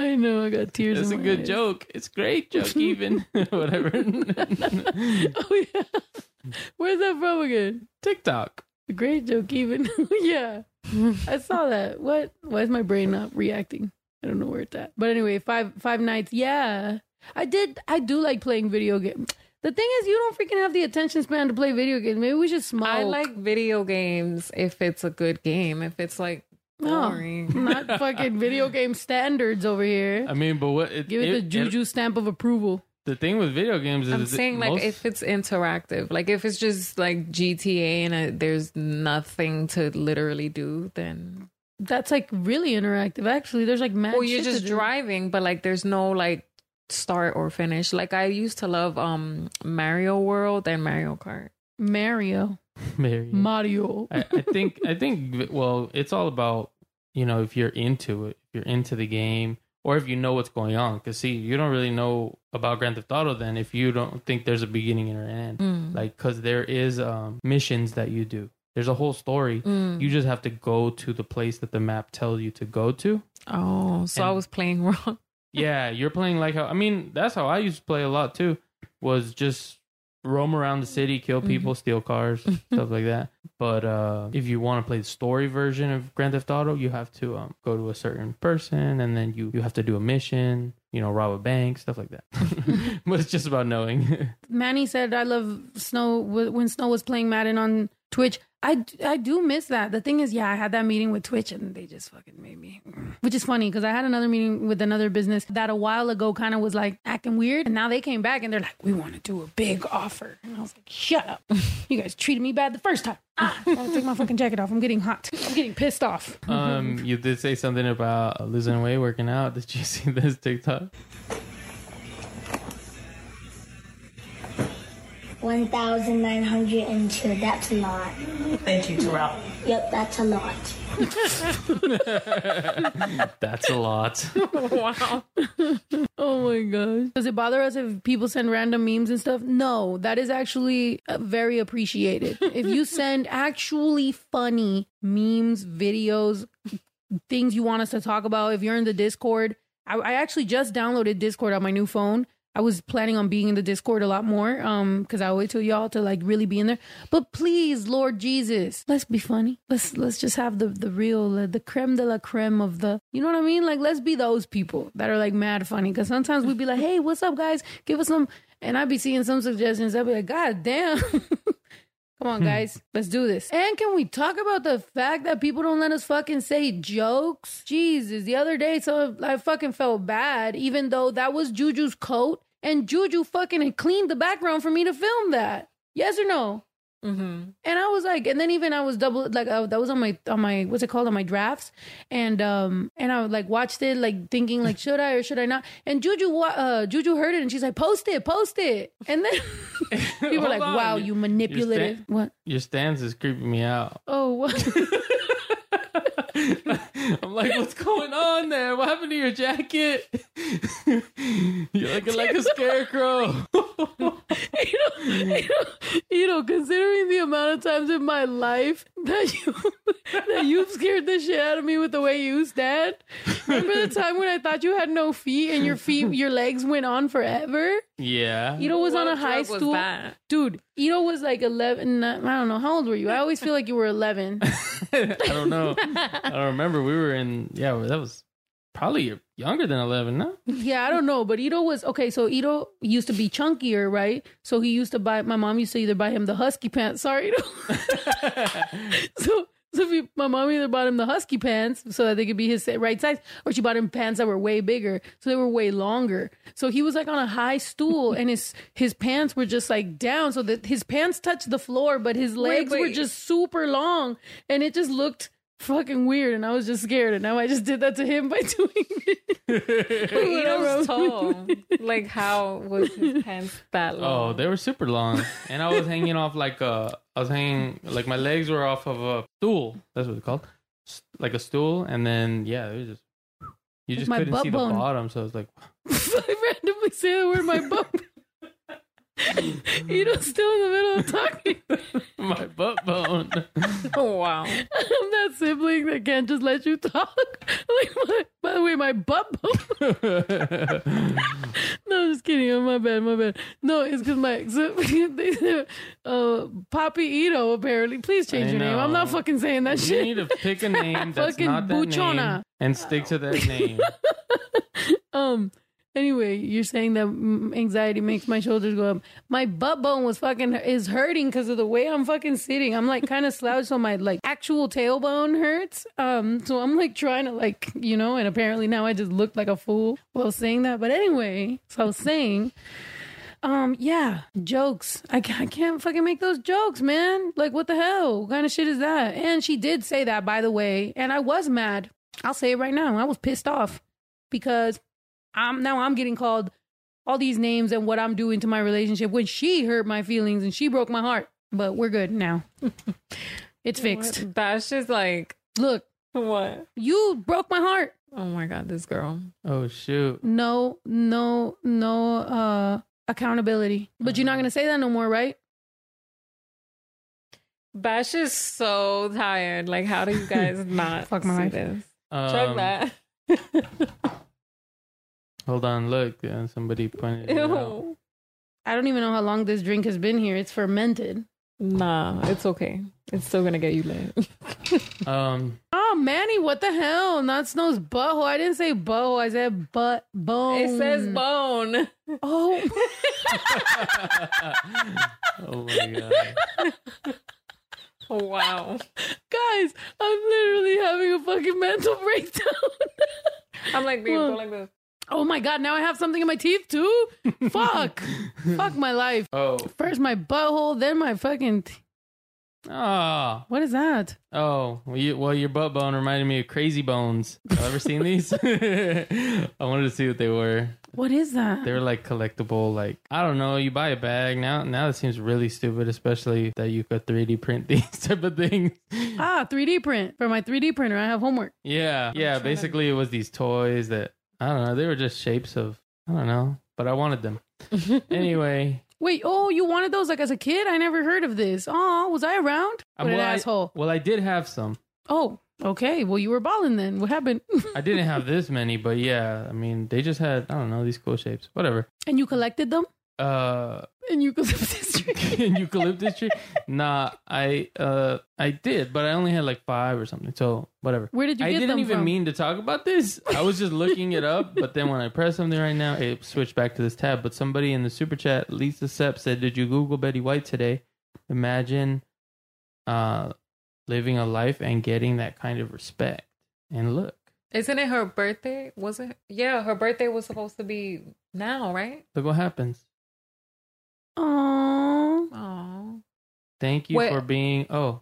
I know I got tears. It's a good eyes. joke. It's a great joke, even whatever. Oh yeah. Where's that from again? TikTok. A great joke, even. Oh, yeah. I saw that. What? Why is my brain not reacting? I don't know where it's at. But anyway, five five nights. Yeah, I did. I do like playing video games. The thing is, you don't freaking have the attention span to play video games. Maybe we should smoke. I like video games if it's a good game. If it's like No, boring. not fucking video game standards over here. I mean, but what? It, Give it, the it- juju stamp of approval. the thing with video games is I'm saying like most- if it's interactive, like if it's just like GTA and uh there's nothing to literally do, then That's like really interactive. Actually, there's like mad. well you're just driving, but like there's no like start or finish. Like I used to love um Mario World and Mario Kart. Mario, Mary. Mario. I, I think I think well, it's all about you know if you're into it, if you're into the game, or if you know what's going on. Because see, you don't really know about Grand Theft Auto then if you don't think there's a beginning and an end. Mm. Like because there is um, missions that you do. There's a whole story. Mm. You just have to go to the place that the map tells you to go to. Oh, so I was playing wrong. Yeah, you're playing like how I mean that's how I used to play a lot too. Was just roam around the city, kill people, steal cars, stuff like that. But uh if you want to play the story version of Grand Theft Auto, you have to um, go to a certain person and then you you have to do a mission, you know, rob a bank, stuff like that. but it's just about knowing. Manny said, "I love Snow when Snow was playing Madden on Twitch." I, I do miss that. The thing is, yeah, I had that meeting with Twitch and they just fucking made me, which is funny because I had another meeting with another business that a while ago kind of was like acting weird, and now they came back and they're like, "We want to do a big offer," and I was like, "Shut up! You guys treated me bad the first time. Ah, I gotta take my fucking jacket off. I'm getting hot. I'm getting pissed off." um you did say something about losing weight, working out. Did you see this TikTok? 1,902. That's a lot. Thank you, Terrell. Yep, that's a lot. That's a lot. wow. Oh my gosh. Does it bother us if people send random memes and stuff? No, that is actually uh, very appreciated. if you send actually funny memes, videos, things you want us to talk about, if you're in the Discord, I, I actually just downloaded Discord on my new phone. I was planning on being in the Discord a lot more um because I wait till y'all to like really be in there. But please, Lord Jesus, let's be funny. Let's let's just have the the real uh, the creme de la creme of the you know what I mean? Like let's be those people that are like mad funny because sometimes we'd be like, hey, what's up, guys? Give us some, and I'd be seeing some suggestions. I'd be like, God damn. Come on, hmm. guys, let's do this. And can we talk about the fact that people don't let us fucking say jokes? Jesus, the other day, so I fucking felt bad, even though that was Juju's coat, and Juju fucking cleaned the background for me to film that. Yes or no? Hmm And I was like, and then even I was double like uh, that was on my on my what's it called on my drafts, and um and I like watched it like thinking like should I or should I not? And Juju uh Juju heard it and she's like post it, post it, and then people were like, on. wow, Your- you your manipulative. sta- what? Your stance is creeping me out. Oh, what? I'm like, what's going on there? What happened to your jacket? You're looking like a scarecrow. you, know, you, know, you know, considering the amount of times in my life that you that you've scared the shit out of me with the way you stand. Remember the time when I thought you had no feet and your feet, your legs went on forever? Yeah. Ito was on a high drug stool. that? Dude, Ito was like 11. I don't know. How old were you? I always feel like you were 11. I don't know. I don't remember. We were in, yeah, that was probably younger than 11, no? yeah, I don't know. But Ito was, okay, so Ito used to be chunkier, right? So he used to buy, my mom used to either buy him the husky pants. Sorry, Ito. so so if you, my mom either bought him the husky pants so that they could be his right size, or she bought him pants that were way bigger, so they were way longer. So he was like on a high stool, and his his pants were just like down, so that his pants touched the floor, but his legs were wait. just super long, and it just looked fucking weird, and I was just scared, and now I just did that to him by doing it. Ito's tall. Like, how was his pants that oh, long? Oh, they were super long, and I was hanging off like a. I was hanging like my legs were off of a stool. That's what it's called, like a stool. And then yeah, it was just you just My couldn't butt see bone. the bottom, so it's like I randomly say the word my butt. Ito's still in the middle of talking. my butt bone. Oh, wow. I'm that sibling that can't just let you talk. Like, my, by the way, my butt bone. no, I'm just kidding. Oh, my bad, my bad. No, it's because my so, they, uh, Poppy Ito. Apparently, please change I your name. I'm not fucking saying that you shit. You need to pick a name that's Fucking not that buchona. name and stick to that name. Um. Anyway, you're saying that anxiety makes my shoulders go up. My butt bone was fucking is hurting because of the way I'm fucking sitting. I'm like kind of slouched, so my like actual tailbone hurts. Um. So I'm like trying to like you know, and apparently now I just look like a fool while saying that. But anyway, so I was saying. Um, yeah, jokes. I, ca- I can't fucking make those jokes, man. Like, what the hell? What kind of shit is that? And she did say that, by the way, and I was mad. I'll say it right now. I was pissed off because I'm now I'm getting called all these names and what I'm doing to my relationship when she hurt my feelings and she broke my heart. But we're good now. it's fixed. Bash is like, Look, what? you broke my heart. Oh my God, this girl. Oh shoot! No, no, no uh accountability. But you're not gonna say that no more, right? Bash is so tired. Like, how do you guys not Fuck my see life. this? Um, Check that. Hold on, look. Uh, somebody pointed it out. Ew. I don't even know how long this drink has been here. It's fermented. Nah, it's okay. It's still gonna get you lit. Um, Oh, Manny, what the hell? Not Snow's butthole. I didn't say butthole. I said butt bone. it says bone. Oh, oh my god. Wow. guys, I'm literally having a fucking mental breakdown. I'm like, being Well- like this. Oh my god, now I have something in my teeth too? Fuck. Fuck my life. Oh, First my butthole, then my fucking. T- oh, what is that? oh. Well, you, well, your butt bone reminded me of Crazy Bones. Have ever seen these? I wanted to see what they were. What is that? They were like collectible, like I don't know. You buy a bag now. Now it seems really stupid, especially that you could 3D print these type of things. Ah, 3D print. For my 3D printer, I have homework. Yeah, yeah. Basically, it was these toys that I don't know. They were just shapes of I don't know, but I wanted them anyway. Wait, oh, you wanted those like as a kid? I never heard of this. Oh, was I around? What an well, I- asshole. well, I did have some. Oh, okay. Well, you were balling then. What happened? I didn't have this many, but yeah, I mean, they just had I don't know these cool shapes. Whatever. and you collected them? Uh, And eucalyptus tree. in eucalyptus tree. Nah, I uh I did, but I only had like five or something. So whatever. Where did you I get didn't them even from? mean to talk about this. I was just looking it up, but then when I press something right now, it switched back to this tab. But somebody in the super chat, Lisa Sepp, said, "Did you Google Betty White today? Imagine, uh, living a life and getting that kind of respect. And look, Isn't it her birthday? Was it? Yeah, her birthday was supposed to be now, right? look what happens. Aww. Oh. Thank you Wait. for being oh,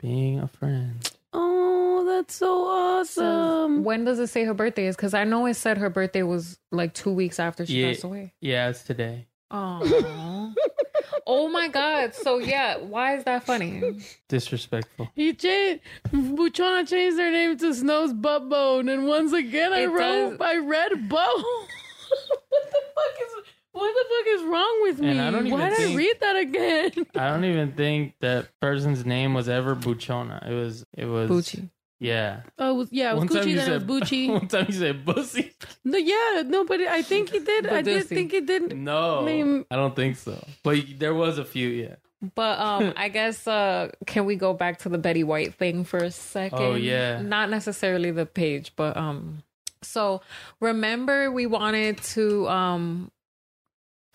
being a friend. Oh, that's so awesome. when does it say her birthday is? Because I know it said her birthday was like two weeks after she Yeah. passed away. Yeah, it's today. Oh. oh my God. So yeah, why is that funny? Disrespectful. He changed. Buchona changed their name to Snow's Butt Bone, and once again I It wrote, does- I read Bone. what the fuck is? What the fuck is wrong with me? And I don't even Why did I think- read that again? I don't even think that person's name was ever Buchona. It was it was Bucci. Yeah. Oh, it was, yeah, it was Gucci, then it was Bucci. One time you said bussy. no, yeah, no, but I think he did. I did Badusi. think he did. No, Name- I don't think so. But there was a few. Yeah. But um, I guess uh, can we go back to the Betty White thing for a second? Oh, yeah. not necessarily the page, but um, so remember we wanted to um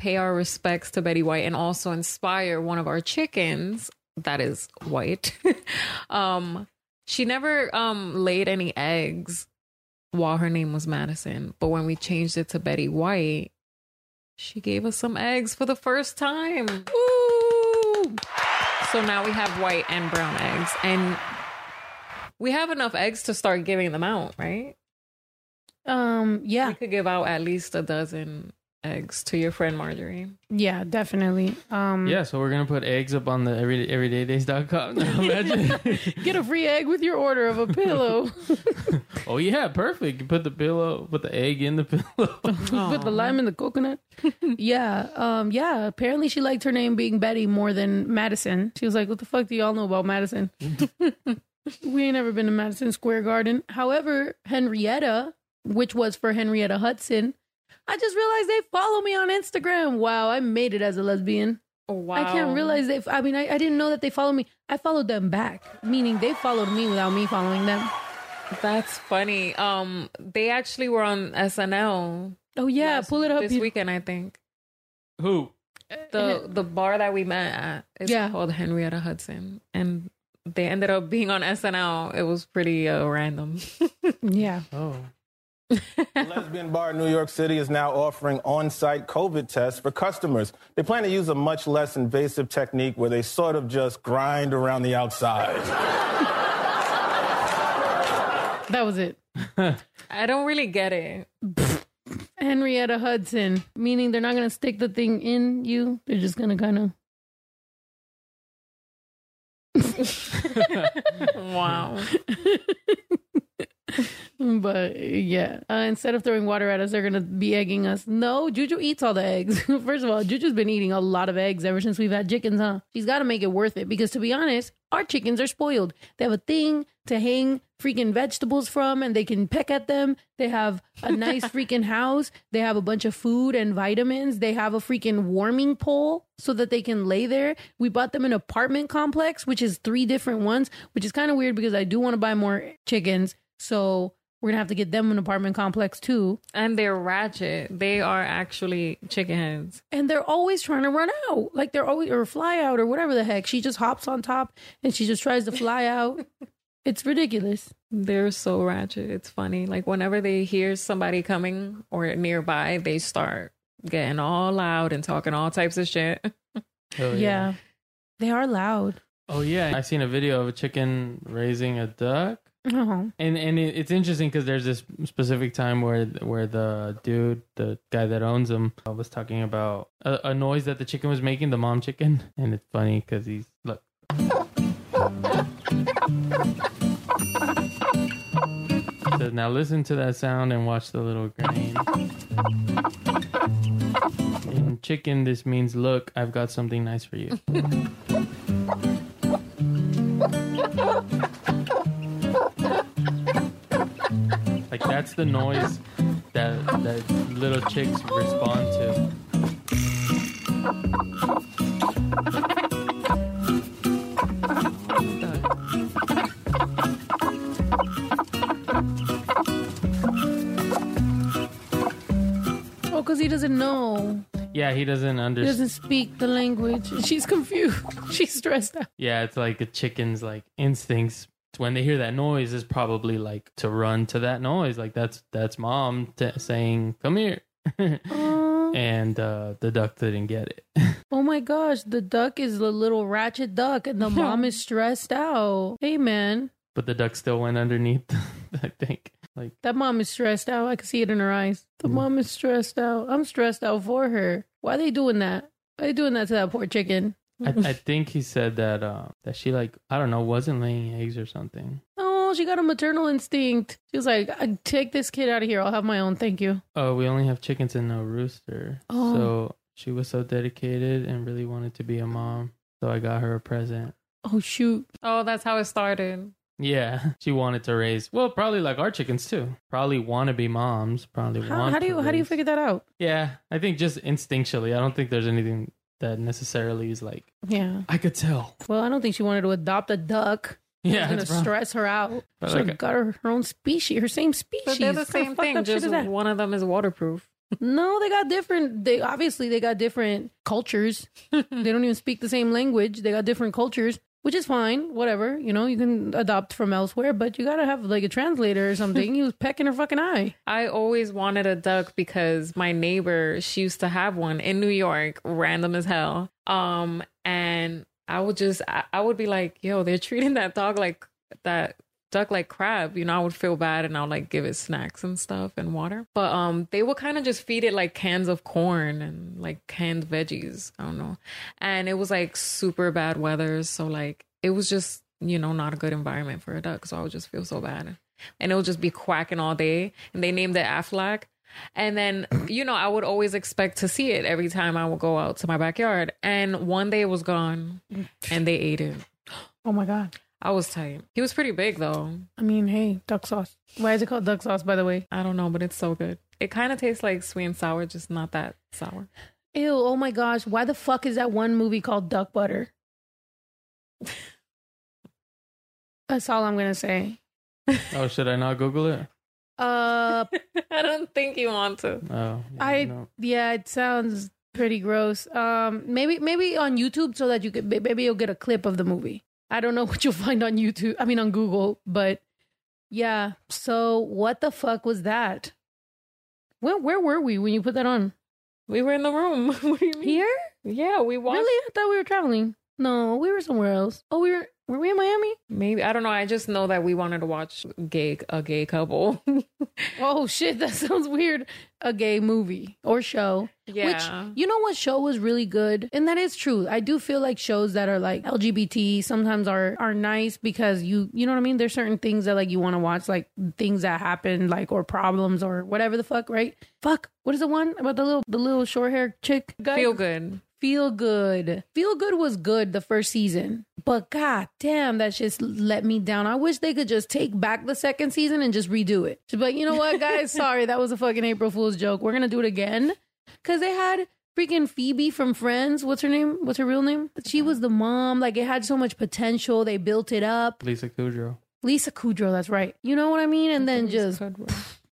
pay our respects to Betty White and also inspire one of our chickens that is white. um, she never um laid any eggs while her name was Madison, but when we changed it to Betty White, she gave us some eggs for the first time. Ooh. So now we have white and brown eggs. And We have enough eggs to start giving them out, right? Um, yeah, We could give out at least a dozen eggs to your friend Marjorie. yeah, definitely. Um, Yeah, so we're gonna put eggs up on the every everydaydays.com. Now imagine. get a free egg with your order of a pillow. oh yeah, perfect. You put the pillow, put the egg in the pillow. Put the lime in the coconut. yeah, um, yeah. Apparently, she liked her name being Betty more than Madison. She was like, "What the fuck do y'all know about Madison?" we ain't ever been to Madison Square Garden. However, Henrietta, which was for Henrietta Hudson, I just realized they follow me on Instagram. Wow, I made it as a lesbian. Oh, wow. I can't realize they. I mean, I, I didn't know that they follow me. I followed them back, meaning they followed me without me following them. That's funny. Um, they actually were on SNL. Oh yeah, last- pull it up. this you- weekend. I think Who? the the bar that we met at is Yeah. called Henrietta Hudson, and they ended up being on SNL. It was pretty uh, random. Yeah. Oh. Lesbian bar in New York City is now offering on site COVID tests for customers. They plan to use a much less invasive technique where they sort of just grind around the outside. That was it. I don't really get it. Henrietta Hudson, meaning they're not going to stick the thing in you. They're just going to kind of. Wow. But yeah, uh, instead of throwing water at us, they're going to be egging us. No, Juju eats all the eggs. First of all, Juju's been eating a lot of eggs ever since we've had chickens, huh? She's got to make it worth it because to be honest, our chickens are spoiled. They have a thing to hang freaking vegetables from and they can peck at them. They have a nice freaking house. They have a bunch of food and vitamins. They have a freaking warming pole so that they can lay there. We bought them an apartment complex, which is three different ones, which is kind of weird because I do want to buy more chickens. So we're gonna have to get them an apartment complex too. and they're ratchet. They are actually chicken heads. And they're always trying to run out. Like they're always or fly out or whatever the heck. She just hops on top and she just tries to fly out. It's ridiculous. They're so ratchet. It's funny. Like whenever they hear somebody coming or nearby, they start getting all loud and talking all types of shit. Hell yeah. They are loud. Oh yeah, I seen a video of a chicken raising a duck. Oh. And and it, it's interesting because there's this specific time where where the dude, the guy that owns them, uh, was talking about a, a noise that the chicken was making, the mom chicken, and it's funny because he's look. So now listen to that sound and watch the little grain. In chicken, this means look, I've got something nice for you. Like that's the noise that that little chicks respond to. Oh, because he doesn't know. Yeah, he doesn't understand. He understand. doesn't speak the language. She's confused. She's stressed out. Yeah, it's like a chicken's like instincts when they hear that noise is probably like to run to that noise. Like that's that's mom t- saying, "Come here," and uh, the duck didn't get it. oh my gosh, the duck is the little ratchet duck, and the mom is stressed out. Hey, man, but the duck still went underneath. I think like that mom is stressed out. I can see it in her eyes. The mom is stressed out. I'm stressed out for her. Why are they doing that? Why are they doing that to that poor chicken? I, I think he said that uh, that she like I don't know wasn't laying eggs or something. Oh, she got a maternal instinct. She was like, "I- "Take this kid out of here. I'll have my own. Thank you." Oh, we only have chickens and no rooster. Oh. So she was so dedicated and really wanted to be a mom. So I got her a present. Oh shoot! Oh, that's how it started. Yeah, she wanted to raise. Well, probably like our chickens too. Probably want to be moms. Probably How, want. how do you to how do you figure that out? Yeah, I think just instinctually. I don't think there's anything that necessarily is like Yeah. I could tell. Well, I don't think she wanted to adopt a duck. Yeah, it's gonna stress her out. But She like- uh, got her, her own species, her same species. But they're the same thing. Just that? one of them is waterproof. No, they got different. They obviously they got different cultures. they don't even speak the same language. They got different cultures, which is fine. Whatever, you know, you can adopt from elsewhere, but you gotta have like a translator or something. he was pecking her fucking eye. I always wanted a duck because my neighbor, she used to have one in New York, random as hell. Um, and I would just, I, I would be like, yo, they're treating that dog like that duck like crab, you know, I would feel bad and I'll like give it snacks and stuff and water. But um they would kind of just feed it like cans of corn and like canned veggies. I don't know. And it was like super bad weather. So like it was just, you know, not a good environment for a duck. So I would just feel so bad. And it would just be quacking all day. And they named it Aflac. And then, you know, I would always expect to see it every time I would go out to my backyard. And one day it was gone and they ate it. Oh my god. I was tight. He was pretty big though. I mean, hey, duck sauce. Why is it called duck sauce, by the way? I don't know, but it's so good. It kind of tastes like sweet and sour, just not that sour. Ew, oh my gosh. Why the fuck is that one movie called Duck Butter? That's all I'm gonna say. Oh, should I not Google it? Uh I don't think you want to. Oh, yeah, I no. yeah, it sounds pretty gross. Um maybe maybe on YouTube so that you could maybe you'll get a clip of the movie. I don't know what you'll find on YouTube. I mean on Google, but yeah. So what the fuck was that? Where where were we when you put that on? We were in the room. what do you mean? Here? Yeah, we watched. Really? I thought we were traveling. No, we were somewhere else. Oh, we were were we in Miami? Maybe I don't know. I just know that we wanted to watch gay a gay couple. Oh shit, that sounds weird. A gay movie or show. yeah, Which you know what show was really good? And that is true. I do feel like shows that are like LGBT sometimes are are nice because you you know what I mean? There's certain things that like you want to watch, like things that happen, like or problems or whatever the fuck, right? Fuck. What is the one about the little the little short hair chick? guy? feel good. Feel good. Feel good was good the first season, but god damn, that just let me down. I wish they could just take back the second season and just redo it. Like, you know what, guys? Sorry, that was a fucking April Fool's joke. We're gonna do it again because they had freaking Phoebe from Friends. What's her name? What's her real name? She was the mom. Like it had so much potential. They built it up. Lisa Kudrow. Lisa Kudrow. That's right. You know what I mean? And then just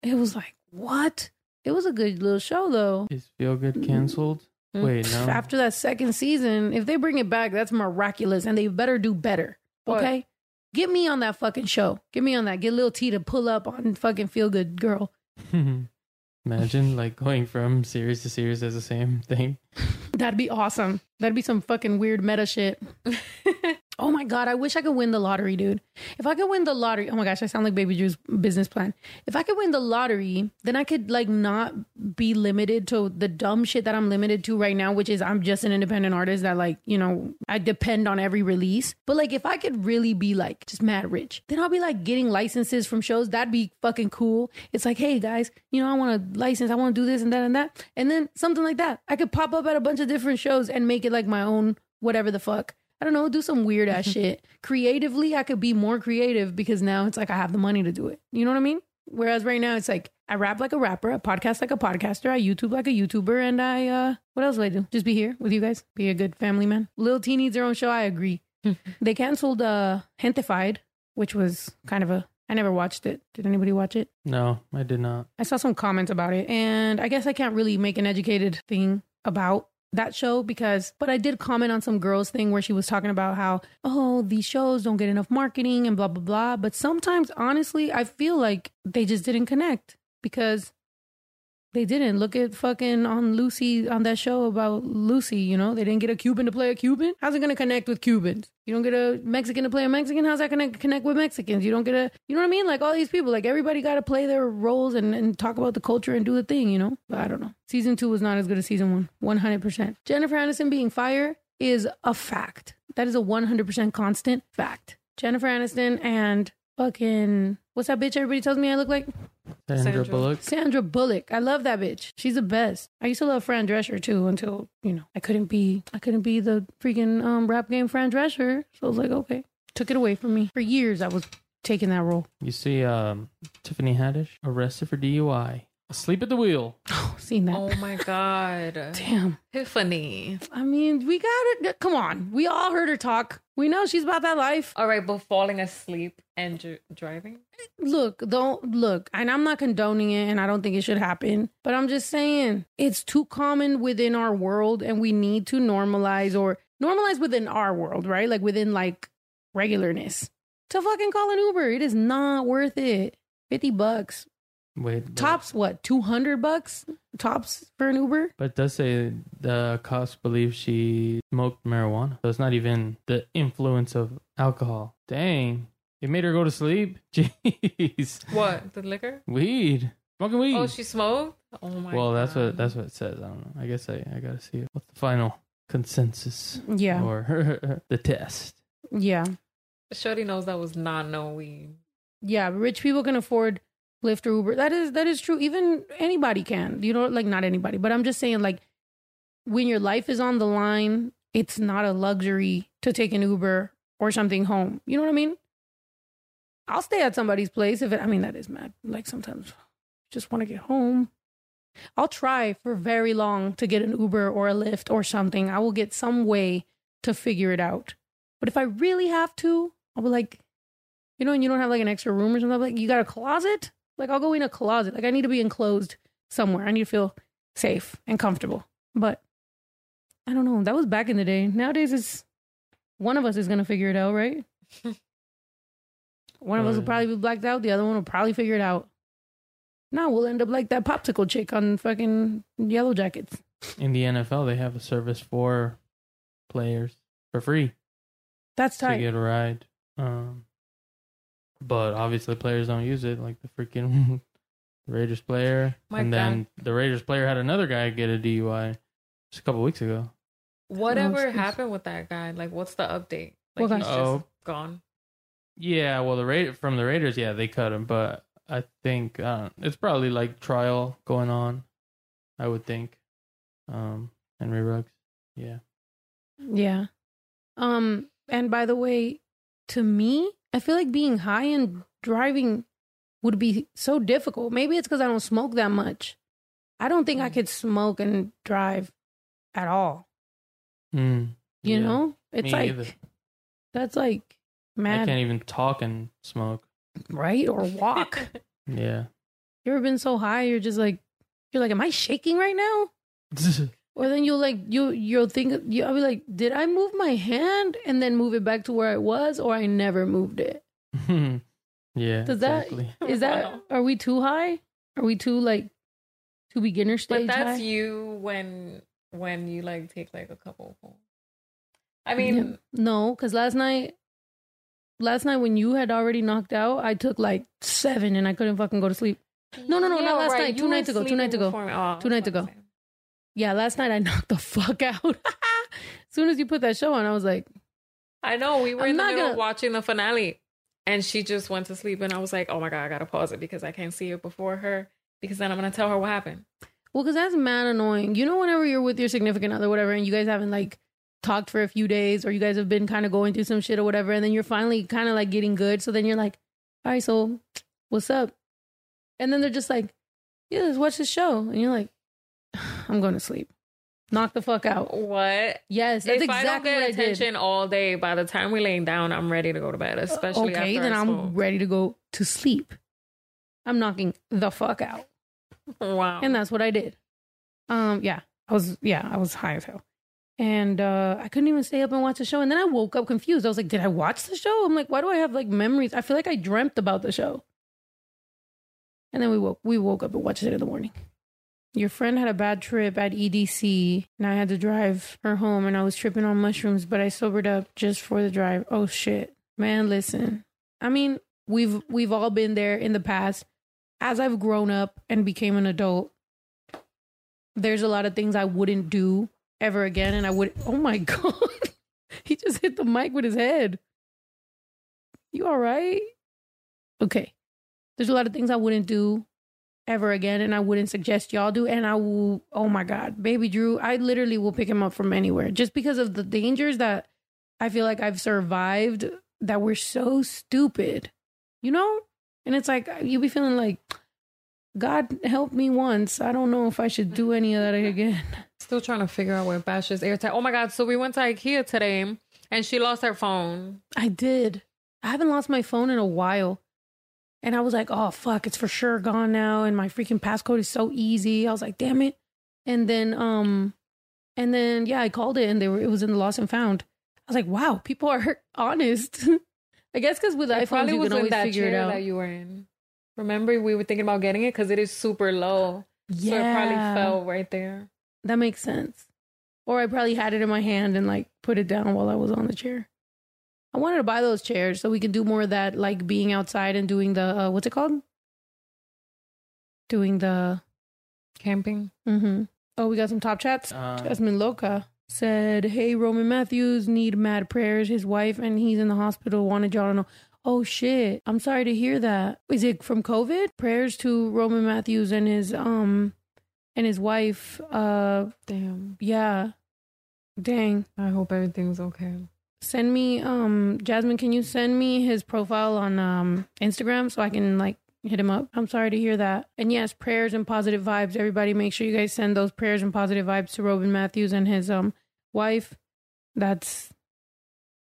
it was like what? It was a good little show though. Is Feel Good mm-hmm. canceled? Mm. Wait, no. after that second season, if they bring it back, that's miraculous, and they better do better. What? Okay, get me on that fucking show. Get me on that. Get Lil T to pull up on fucking Feel Good Girl. Imagine like going from series to series as the same thing. That'd be awesome. That'd be some fucking weird meta shit. oh my god, I wish I could win the lottery, dude. If I could win the lottery, oh my gosh, I sound like Baby Drew's business plan. If I could win the lottery, then I could like not be limited to the dumb shit that I'm limited to right now, which is I'm just an independent artist that like, you know, I depend on every release. But like if I could really be like just mad rich, then I'll be like getting licenses from shows. That'd be fucking cool. It's like, hey guys, you know, I want a license, I want to do this and that and that. And then something like that. I could pop up at a bunch of different shows and make it like my own whatever the fuck. I don't know, do some weird ass shit. Creatively, I could be more creative because now it's like I have the money to do it. You know what I mean? Whereas right now it's like I rap like a rapper, I podcast like a podcaster, I YouTube like a YouTuber, and I uh what else do I do? Just be here with you guys, be a good family man. Lil T needs their own show, I agree. they canceled uh Gentefied, which was kind of a I never watched it. Did anybody watch it? No, I did not. I saw some comments about it, and I guess I can't really make an educated thing about that show because, but I did comment on some girls thing where she was talking about how, oh, these shows don't get enough marketing and blah, blah, blah. But sometimes, honestly, I feel like they just didn't connect because they didn't. Look at fucking on Lucy on that show about Lucy, you know, they didn't get a Cuban to play a Cuban. How's it to connect with Cubans? You don't get a Mexican to play a Mexican. How's that to connect with Mexicans? You don't get a, you know what I mean? Like all these people, like everybody got to play their roles and, and talk about the culture and do the thing, you know? But I don't know. Season two was not as good as season one, 100%. Jennifer Aniston being fired is a fact. That is a 100% constant fact. Jennifer Aniston and fucking, what's that bitch everybody tells me I look like? Sandra, Sandra. Bullock. Sandra Bullock. I love that bitch. She's the best. I used to love Fran Drescher too until, you know, I couldn't be I couldn't be the freaking um rap game Fran Drescher. So I was like, okay. Took it away from me. For years I was taking that role. You see, um, Tiffany Haddish arrested for DUI. Asleep at the wheel. Seen that. Oh my god, Damn. Tiffany. I mean, we got it. Come on. We all heard her talk. We know she's about that life. All right, but falling asleep and dr- driving. Look, don't look, and I'm not condoning it, and I don't think it should happen, but I'm just saying it's too common within our world, and we need to normalize or normalize within our world, right? Like within like regularness to fucking call an Uber. It is not worth it. 50 bucks. Wait, but- Tops, what, 200 bucks? Tops for an Uber? But it does say the cops believe she smoked marijuana. So it's not even the influence of alcohol. Dang. It made her go to sleep. Jeez, What? The liquor? weed, smoking weed. Oh, she smoked? Oh my well, that's what that's what it says. I don't know. I guess I I gotta see it. What's the final consensus Yeah. or the test? Yeah. Shorty knows that was not no weed. Yeah. Rich people can afford Lyft or Uber. That is that is true. Even anybody can. You know, like not anybody, but I'm just saying like when your life is on the line, it's not a luxury to take an Uber or something home. You know what I mean? I'll stay at somebody's place if it I mean that is mad. Like sometimes just want to get home. I'll try for very long to get an Uber or a Lyft or something. I will get some way to figure it out. But if I really have to, I'll be like, you know, and you don't have like an extra room or something, like you got a closet? Like I'll go in a closet. Like I need to be enclosed somewhere. I need to feel safe and comfortable. But I don't know. That was back in the day. Nowadays it's one of us is gonna figure it out, right? one of us will probably be blacked out, the other one will probably figure it out. Now we'll end up like that popsicle chick on fucking yellow jackets. In the NFL, they have a service for players for free That's time. to get a ride. Um, but obviously, players don't use it. Like the freaking Raiders player, My and then the Raiders player had another guy get a DUI just a couple weeks ago. Whatever excuse- happened with that guy? Like, what's the update? What Like, he's guy? just Oh. gone. Yeah, well, the Ra- from the Raiders, yeah, they cut him, but I think uh, it's probably like trial going on. I would think. Um, Henry Ruggs, yeah. Yeah. Um, and by the way, to me, I feel like being high and driving would be so difficult. Maybe it's because I don't smoke that much. I don't think I Mm. could smoke and drive at all. Mm, You yeah. know? It's Me like either. that's like mad. I can't even talk and smoke. right? Or walk. Yeah. you ever been so high you're just like you're like, Am I shaking right now? Or then you'll like you you'll think you I'll be like, did I move my hand and then move it back to where I was, or I never moved it? yeah. Does that exactly. is that Wow. are we too high? Are we too like too beginner stage? But stage that's high? you when when you like take like a couple. I mean, Yeah. no, because last night last night when you had already knocked out, I took like seven and I couldn't fucking go to sleep. No, no, no, not last night, two nights ago, two nights ago. before me. Oh, Two nights ago. Yeah, last night I knocked the fuck out. as soon as you put that show on, I was like, I know we were I'm in the middle gonna- of watching the finale, and she just went to sleep, and I was like, "Oh my god, I gotta pause it because I can't see it before her because then I'm gonna tell her what happened." Well, because that's mad annoying. You know, whenever you're with your significant other, whatever, and you guys haven't like talked for a few days, or you guys have been kind of going through some shit or whatever, and then you're finally kind of like getting good. So then you're like, all right, so what's up? And then they're just like, yeah, let's watch the show. And you're like, I'm going to sleep. Knock the fuck out. What? Yes, that's if I don't exactly get what I did. attention all day, by the time we're laying down, I'm ready to go to bed. Especially okay, then I'm ready to go to sleep. I'm knocking the fuck out. Wow. and that's what I did. Um, yeah, I was yeah, I was high as hell, and uh, I couldn't even stay up and watch the show. And then I woke up confused. I was like, did I watch the show? I'm like, why do I have like memories? I feel like I dreamt about the show. And then we woke we woke up and watched it in the morning. Your friend had a bad trip at EDC, and I had to drive her home, and I was tripping on mushrooms, but I sobered up just for the drive. Oh shit, man! Listen, I mean, we've we've all been there in the past. As I've grown up and became an adult, there's a lot of things I wouldn't do ever again. And I would, oh my God, he just hit the mic with his head. You all right? Okay. There's a lot of things I wouldn't do ever again. And I wouldn't suggest y'all do. And I will, oh my God, baby Drew, I literally will pick him up from anywhere just because of the dangers that I feel like I've survived that were so stupid, you know? And it's like, you be feeling like, God helped me once. I don't know if I should do any of that again. Still trying to figure out where Bash's AirTag. Oh my god! So we went to IKEA today, and she lost her phone. I did. I haven't lost my phone in a while. And I was like, oh, fuck, it's for sure gone now. And my freaking passcode is so easy. I was like, damn it. And then, um, and then, yeah, I called it and they were, it was in the lost and found. I was like, wow, people are honest. I guess because with It iPhones, probably you was can always that figure it chair out. that you were in. Remember, we were thinking about getting it because it is super low. Yeah. So it probably fell right there. That makes sense. Or I probably had it in my hand and like put it down while I was on the chair. I wanted to buy those chairs so we can do more of that, like being outside and doing the uh, what's it called? Doing the. Camping. Mm-hmm. Oh, we got some top chats. Uh, Jasmine Loca said, "Hey, Roman Matthews need mad prayers. His wife and he's in the hospital. Wanted y'all to know." Oh shit! I'm sorry to hear that. Is it from COVID? Prayers to Roman Matthews and his um and his wife. Uh, Damn. yeah. Dang. I hope everything's okay. Send me um Jasmine. Can you send me his profile on um Instagram so I can like hit him up? I'm sorry to hear that. And yes, prayers and positive vibes. Everybody, make sure you guys send those prayers and positive vibes to Robin Matthews and his um wife. That's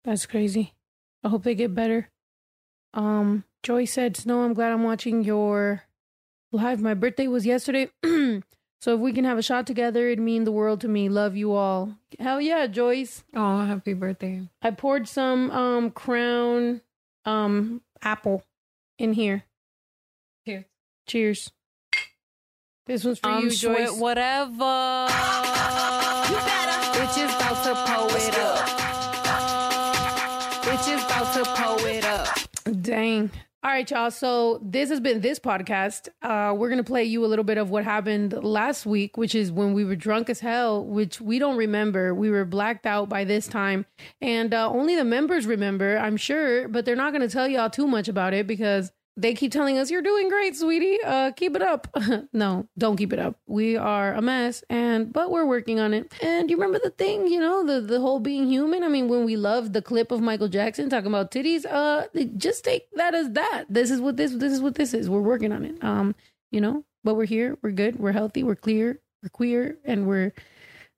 that's crazy. I hope they get better. Um, Joy said, "Snow, I'm glad I'm watching your live. My birthday was yesterday." So if we can have a shot together, it'd mean the world to me. Love you all. Hell yeah, Joyce. Oh, happy birthday. I poured some um crown um apple in here. Cheers. Cheers. This one's for Um, you, sweat Joyce. whatever. Bitch is about to pull it up. Bitch is about to pull it up. Dang. All right, y'all. So this has been this podcast. Uh, we're gonna play you a little bit of what happened last week, which is when we were drunk as hell, which we don't remember. We were blacked out by this time, and uh, only the members remember, I'm sure. But they're not gonna tell y'all too much about it because they keep telling us you're doing great, sweetie. Uh, keep it up. no, don't keep it up. We are a mess, and but we're working on it. And you remember the thing, you know, the the whole being human. I mean, when we loved the clip of Michael Jackson talking about titties, uh, just take that as that. This is what this this is what this is. We're working on it. Um, you know, but we're here. We're good. We're healthy. We're clear. We're queer, and we're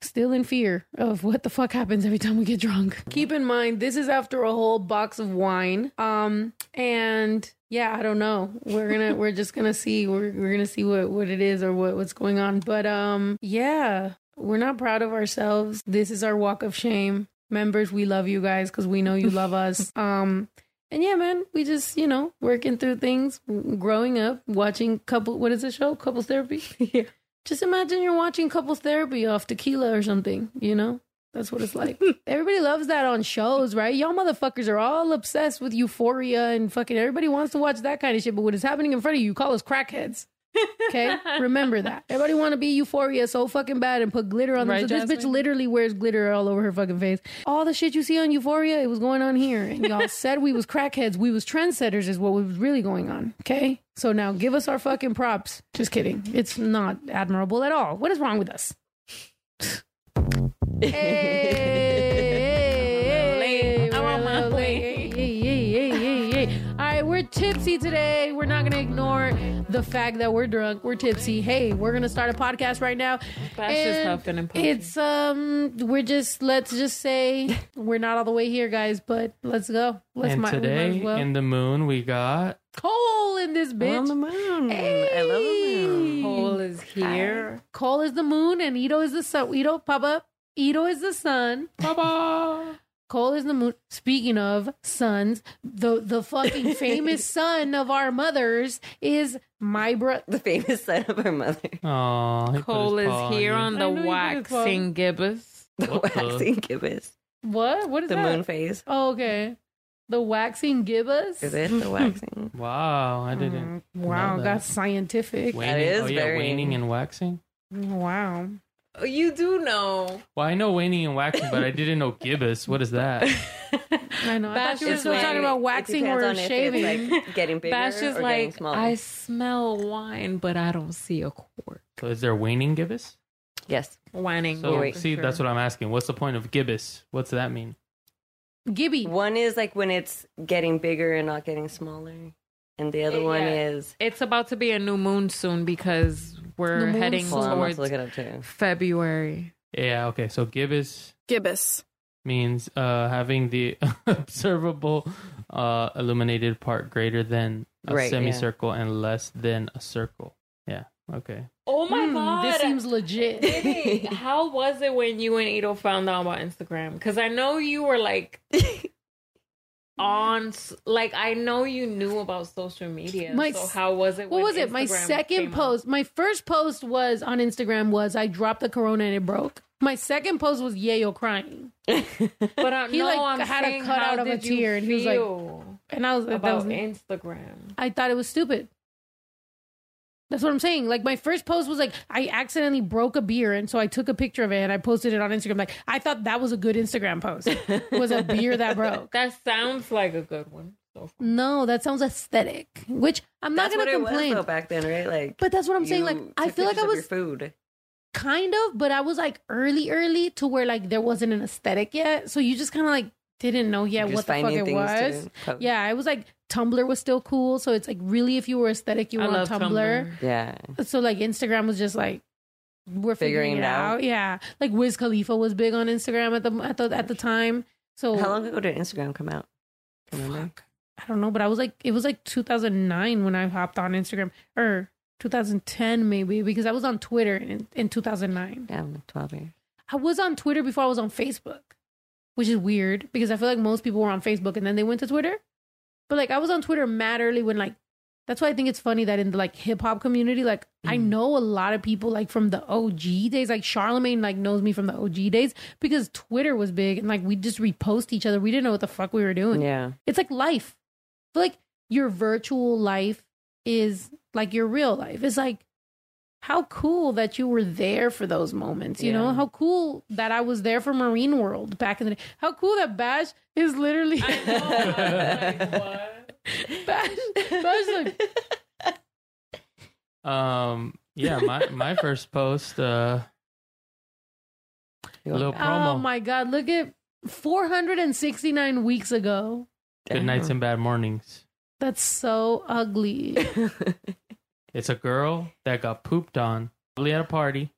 still in fear of what the fuck happens every time we get drunk. Keep in mind, this is after a whole box of wine. Um, and yeah, I don't know. We're gonna, we're just gonna see. We're we're gonna see what what it is or what what's going on. But um, yeah, we're not proud of ourselves. This is our walk of shame. Members, we love you guys because we know you love us. Um. And yeah, man, we just, you know, working through things, growing up, watching couple, what is the show? Couples therapy? Yeah. Just imagine you're watching couples therapy off tequila or something, you know? That's what it's like. everybody loves that on shows, right? Y'all motherfuckers are all obsessed with euphoria and fucking everybody wants to watch that kind of shit. But when it's happening in front of you, you call us crackheads. Okay? Remember that. Everybody want to be euphoria so fucking bad and put glitter on them. Right, so this bitch literally wears glitter all over her fucking face. All the shit you see on euphoria, it was going on here. And y'all said we was crackheads. We was trendsetters is what was really going on. Okay? So now give us our fucking props. Just kidding. It's not admirable at all. What is wrong with us? Hey, I'm on my way. Hey, hey, hey, hey, hey, hey. All right, we're tipsy today. We're not gonna ignore the fact that we're drunk. We're tipsy. Hey, we're gonna start a podcast right now. Bash is And huffing and puffing. It's um, we're just let's just say we're not all the way here, guys. But let's go. Let's and might, we might today as well. in the moon we got Cole in this bitch. On the moon. I love the moon. Cole is here. Cole is the moon and Ito is the sun. Ito, Papa. Ito is the sun. Baba. Cole is the moon. Speaking of sons, the the fucking famous son of our mothers is my brother. The famous son of her mother. Oh, Cole is here on I the know you put his paw. waxing gibbous. The What the- waxing gibbous. What? What is that? The that? moon phase. Oh, okay. The waxing gibbous. Is it the waxing? Wow, I didn't. Mm, Wow, know that. that's scientific. Waning, is oh, yeah, very- waning and waxing. Wow. Oh, you do know. Well, I know waning and waxing, but I didn't know gibbous. What is that? I know. I Bash thought you were still talking about waxing or on if it's, shaving. like, getting bigger Bash is or getting like, smaller. I smell wine, but I don't see a cork. So is there waning gibbous? yes. Whining. So wait. see, that's what I'm asking. What's the point of gibbous? What's that mean? Gibby. One is like when it's getting bigger and not getting smaller. And the other one yeah. is. It's about to be a new moon soon because The we're moon heading Well, I'm towards to look it up too. February. Yeah. Okay. So gibbous Gibbous. means uh, having the observable uh, illuminated part greater than a Right, yeah. semicircle and less than a circle. Yeah. Okay. Oh my Hmm, god. This seems legit. Diddy, how was it when you and Ito found out about Instagram? Because I know you were like on like I know you knew about social media. My so how was it? What was it? My second came out? post, my first post was on Instagram was I dropped the corona and it broke. My second post was Yayo crying. But I, He, no, like, I'm had a cut out of a tear and he was like- And I was that about was Instagram. I thought it was stupid. That's what I'm saying. Like my first post was like I accidentally broke a beer and so I took a picture of it and I posted it on Instagram. Like I thought that was a good Instagram post. was a beer that broke. That sounds like a good one. So. No, that sounds aesthetic. Which I'm not That's what gonna it was complain. though back then, right? Like, But that's what I'm saying. Like I feel like I pictures of your was food. kind of, but I was like early, early to where like there wasn't an aesthetic yet. So you just kind of like didn't know yet what the fuck it was. Yeah, it was like Tumblr was still cool. So it's like really, if you were aesthetic, you were I on love Tumblr. Tumblr. Yeah. So like Instagram was just like we're figuring, Figuring it it out. out. Yeah, like Wiz Khalifa was big on Instagram at the at the at the time. So How long ago did Instagram come out? Do you Remember? I don't know, but I was like, it was like 2009 when I hopped on Instagram, or 2010 maybe, because I was on Twitter in, in 2009. Yeah, twelve years. I was on Twitter before I was on Facebook, which is weird because I feel like most people were on Facebook and then they went to Twitter. But like I was on Twitter mad early when like that's why I think it's funny that in the like hip hop community, like I mm. know a lot of people like from the OG days, like Charlemagne like knows me from the OG days because Twitter was big and like we just repost each other. We didn't know what the fuck we were doing. Yeah. It's like life. Feel like your virtual life is like your real life. It's like how cool that you were there for those moments, you know? How cool that I was there for Marine World back in the day. How cool that Bash is literally Bash, Bash like Um, yeah, my my first post, uh, You little promo. Oh my god, look at 469 weeks ago. Good nights and bad mornings. That's so ugly. It's a girl that got pooped on probably at a party.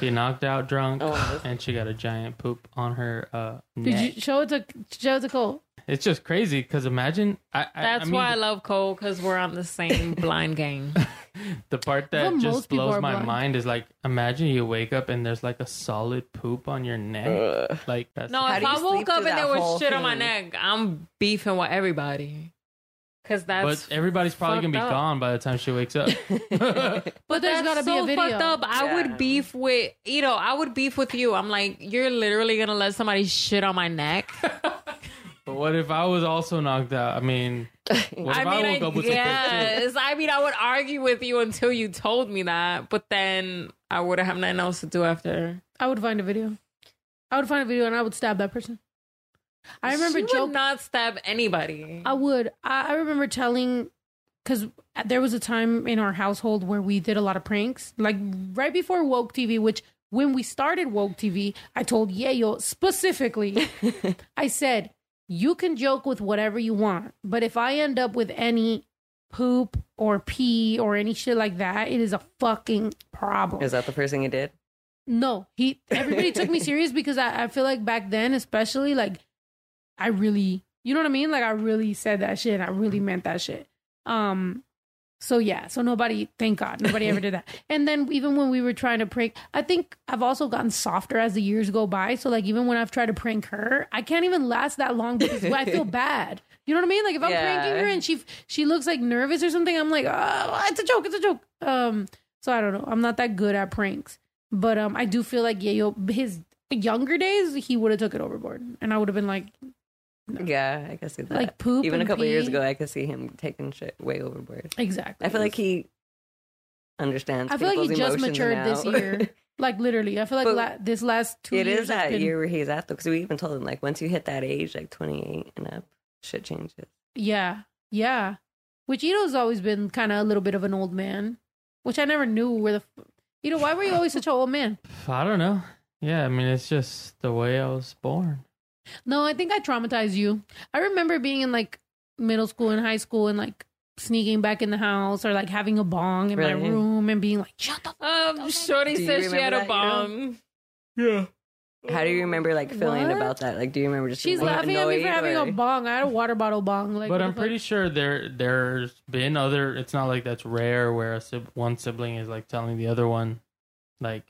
She knocked out drunk, Oh, and she got a giant poop on her uh, Did neck. you show it to show it to Cole? It's just crazy because imagine. I, I, That's I mean, why I love Cole because we're on the same blind game. the part that Well, just blows my blind. mind is like, imagine you wake up and there's like a solid poop on your neck. Ugh. Like that's No, if I woke up and there was whole shit on my neck, I'm beefing with everybody. Cause that's but everybody's probably gonna be fucked up. gone by the time she wakes up. But there's That's got to be so a video. fucked up. I Yeah. would beef with you know, I would beef with you. I'm like, you're literally gonna let somebody shit on my neck. but what if I was also knocked out? I mean, what if I I, woke I up with some poop. I mean, I would argue with you until you told me that, but then I would have nothing else to do after. I would find a video. I would find a video and I would stab that person. I remember she would joking. not stab anybody. I would. I, I remember telling because there was a time in our household where we did a lot of pranks, like right before woke TV. Which when we started woke TV, I told Yayo specifically. I said you can joke with whatever you want, but if I end up with any poop or pee or any shit like that, it is a fucking problem. Is that the first thing you did? No, he. Everybody took me serious because I, I feel like back then, especially, like I really, you know what I mean? Like I really said that shit. I really meant that shit. Um. So yeah. So nobody, thank God, nobody ever did that. And then even when we were trying to prank, I think I've also gotten softer as the years go by. So like even when I've tried to prank her, I can't even last that long because I feel bad. You know what I mean? Like if I'm Yeah. pranking her and she she looks like nervous or something, I'm like, oh, it's a joke, it's a joke. Um. So I don't know. I'm not that good at pranks. But um, I do feel like Yayo, his younger days, he would have took it overboard, and I would have been like, Yeah, I can see that. Like poop Even a and couple years ago, I could see him taking shit way overboard. exactly. I feel like he understands. I feel like he people's just emotions matured this year. Like literally, I feel like la- this last two It years is has that been- year where he's at though, because we even told him like once you hit that age, like twenty eight and up, shit changes. Yeah, yeah. Which Ito's always been kind of a little bit of an old man, which I never knew where the. f- Ito, why were you always such an old man? I don't know. Yeah, I mean, it's just the way I was born. No, I think I traumatized you. I remember being in like middle school and high school and like sneaking back in the house or like having a bong in my room and being like, shut the f- Um, Shorty Do you said she had a remember that, you bong. Yeah. How do you remember like feeling What? about that? Like, do you remember just She's being laughing at me for annoyed, having or- a bong. I had a water bottle bong. Like, but what I'm fuck? pretty sure there there's been other. It's not like that's rare where a sib- one sibling is like telling the other one, like,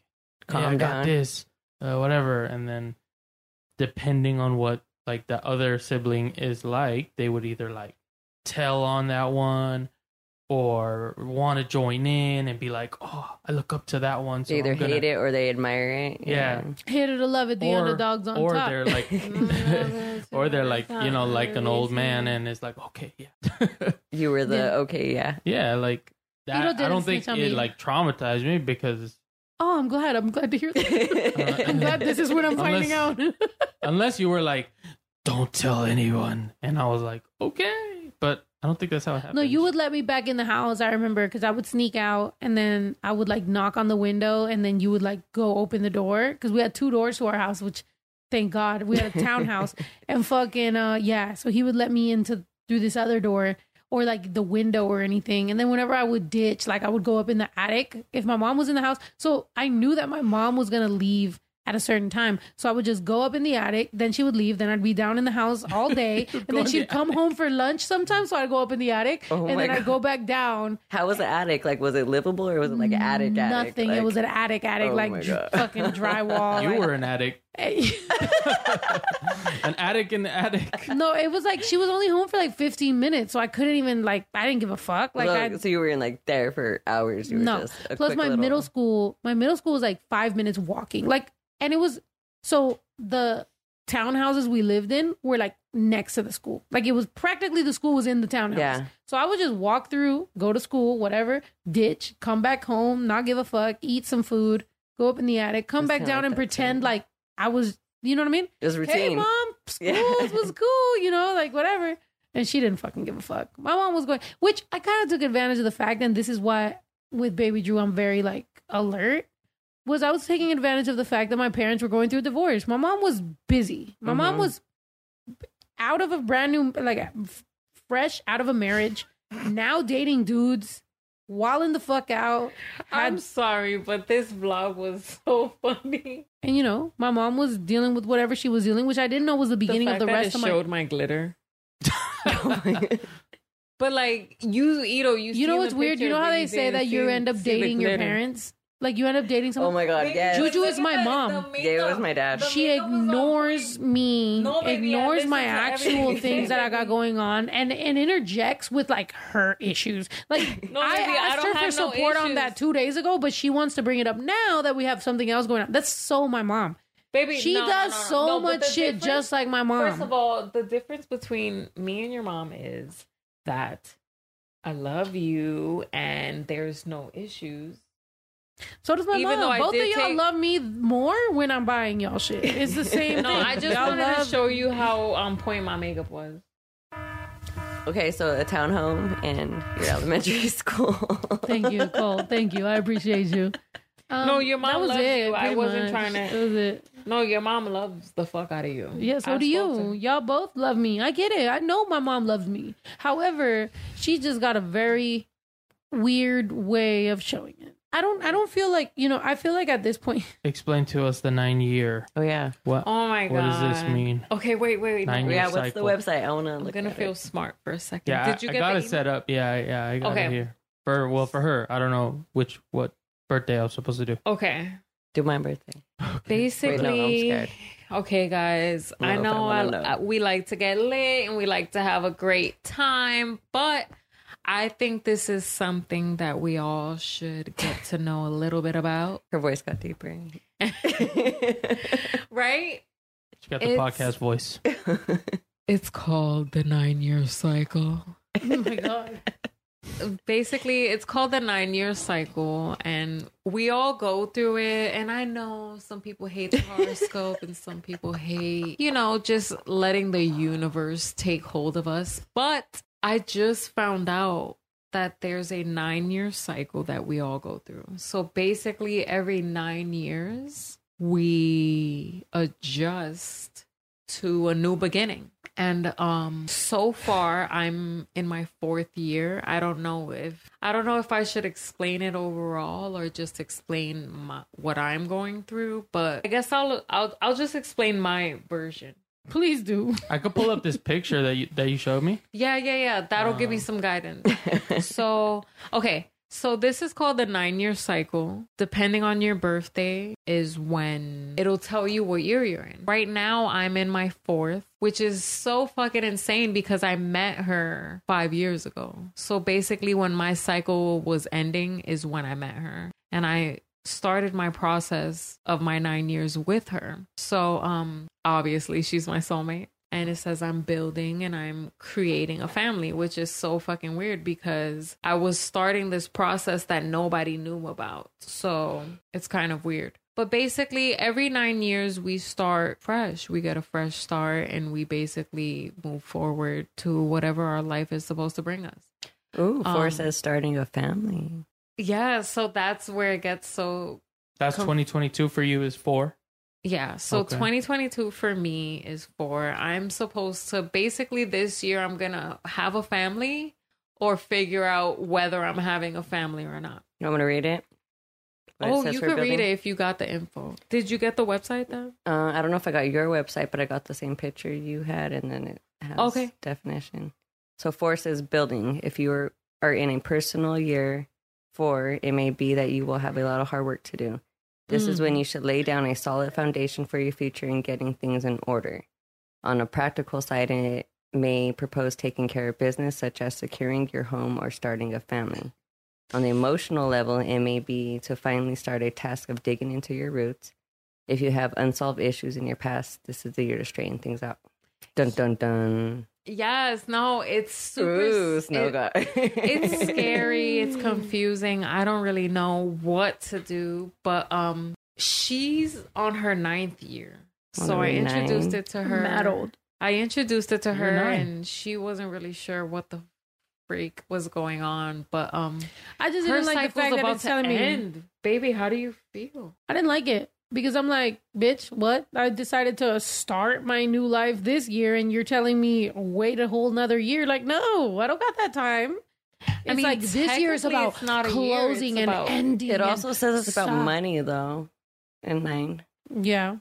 Calm "Hey, I got down." this, uh, whatever," and then depending on what like the other sibling is like, they would either like tell on that one or want to join in and be like, "Oh, I look up to that one." So They either gonna- hate it or they admire it. Yeah. Hate it or love it, the Or- underdogs on or top. they're like, or they're like, you know, like an old man, and it's like, okay, yeah, You were the Yeah. okay, yeah. yeah, like that. I don't think snitch it like traumatized me because Oh, I'm glad. I'm glad to hear that. I'm glad this is what I'm finding out. unless you were like, don't tell anyone, and I was like, okay, but I don't think that's how it happened. no, you would let me back in the house. I remember because I would sneak out and then I would like knock on the window and then you would like go open the door because we had two doors to our house, which thank God we had a townhouse and fucking uh yeah. So he would let me into through this other door or like the window or anything. And then whenever I would ditch, like I would go up in the attic if my mom was in the house. So I knew that my mom was gonna leave at a certain time. So I would just go up in the attic, then she would leave, then I'd be down in the house all day. and then she'd the come home for lunch sometimes. So I'd go up in the attic Oh and my then I'd go back down. How was the attic? Like, was it livable or was it like an attic? attic? Nothing. Like, it was an attic, attic, Oh like dr- fucking drywall. You like- were an attic. an attic in the attic. no, it was like she was only home for like 15 minutes, so I couldn't even like I didn't give a fuck. Like Look, I so you were in like there for hours. You were no. just a Plus quick my little- middle school, my middle school was like five minutes walking. Like, and it was so the townhouses we lived in were like next to the school. Like it was practically the school was in the townhouse. Yeah. So I would just walk through, go to school, whatever, ditch, come back home, not give a fuck, eat some food, go up in the attic, come back down like and pretend too. like I was, you know what I mean? It was Hey, routine. mom, school Yeah. was cool, you know, like whatever. And she didn't fucking give a fuck. My mom was going, which I kind of took advantage of the fact, and this is why with baby Drew, I'm very like alert. Was I was taking advantage of the fact that my parents were going through a divorce. My mom was busy. My mom Mhm. was out of a brand new, like fresh out of a marriage, now dating dudes, walling the fuck out. I'm sorry, but this vlog was so funny. and you know, my mom was dealing with whatever she was dealing, which I didn't know was the beginning of the rest of my showed my glitter. Oh my. But like you, you know, you. you know what's weird? You know how they say that you end up dating your parents? Like you end up dating someone. oh my god, yes. Juju is my mom. the Yeah, it was my dad. she makeup was on ignores me, No, baby, I ignores my to actual everything. things that I got going on, and and interjects with like her issues. Like No, I baby, I asked don't her for have no support on issues. that two days ago, but she wants to bring it up now that we have something else going on. That's so my mom. Baby, She no, no, does no, no. so No, but much the shit difference- just like my mom. First of all, the difference between me and your mom is that I love you and there's no issues. So does my even mom. Both of y'all take- love me more when I'm buying y'all shit. It's the same No, thing. I just Y'all wanted to love- show you how on point my makeup was. Okay, so a townhome and your elementary school. Thank you, Cole. Thank you. I appreciate you. Um, No, your mom was loves it, you. I wasn't much. trying to- That was it. No, your mom loves the fuck out of you. Yeah, so I do spoke to you. Y'all both love me. I get it. I know my mom loves me. However, she just got a very weird way of showing it. I don't. I don't feel like you know. I feel like at this point, Explain to us the nine year. oh yeah. What? Oh my god. What does this mean? Okay, wait, wait, wait. Nine no. year Yeah, what's cycle. the website? I wanna I'm look gonna at feel it. smart for a second. Yeah, Did you I, get I got the it set up. Yeah, yeah, I got Okay. it here. For well, for her, I don't know which what birthday I was supposed to do. Okay. Do my birthday. Basically, Wait, no, I'm scared. okay, guys. I I don't know if I know, wanna I, know. I- we like to get lit and we like to have a great time, but I think this is something that we all should get to know a little bit about, Her voice got deeper. right? She got the It's- podcast voice. It's called the nine year cycle. oh my god, basically it's called the nine year cycle and we all go through it and i know some people hate the horoscope and some people hate you know just letting the universe take hold of us but i just found out that there's a nine year cycle that we all go through so basically every nine years we adjust to a new beginning. And um so far I'm in my fourth year. I don't know if I don't know if I should explain it overall or just explain my, what I'm going through, but I guess I'll I'll I'll just explain my version. Please do. I could pull up this picture that you that you showed me. Yeah, yeah, yeah. That'll give me oh. some guidance. so, okay. So this is called the nine year cycle. Depending on your birthday is when it'll tell you what year you're in. Right now I'm in my fourth, which is so fucking insane because I met her five years ago. So basically when my cycle was ending is when I met her. And I started my process of my nine years with her. So um obviously she's my soulmate and it says I'm building and I'm creating a family, which is so fucking weird because I was starting this process that nobody knew about. So it's kind of weird. But basically, every nine years, we start fresh. We get a fresh start and we basically move forward to whatever our life is supposed to bring us. Ooh, four Um, says starting a family. Yeah, so that's where it gets so That's Com- 2022 for you is four. Yeah, so Okay. 2022 for me is four. I'm supposed to basically this year I'm going to have a family or figure out whether I'm having a family or not. You want me to read it? What oh, says you for could read it if you got the info. Did you get the website then? Uh, I don't know if I got your website, but I got the same picture you had, and then it has Okay. definition. So four says building. If you are, are in a personal year four, it may be that you will have a lot of hard work to do. This is when mm-hmm. you should lay down a solid foundation for your future and getting things in order. On a practical side, it may propose taking care of business, such as securing your home or starting a family. On the emotional level, it may be to finally start a task of digging into your roots. If you have unsolved issues in your past, this is the year to straighten things out. Dun dun dun. Yes, no, it's super Ooh, it- snow god. it's scary it's confusing i don't really know what to do but um she's on her ninth year On so i introduced nine? it to her Mad old. i introduced it to her and she wasn't really sure what the freak was going on but um I just her didn't like the cycle's fact that about it's to telling me. end baby how do you feel I didn't like it because I'm like, bitch, what? I decided to start my new life this year, and you're telling me wait a whole nother year. Like, no, I don't got that time. It's mean, like this year is about not a year, closing and about- ending. it also says it's about stop. money, though. And nine. Yeah,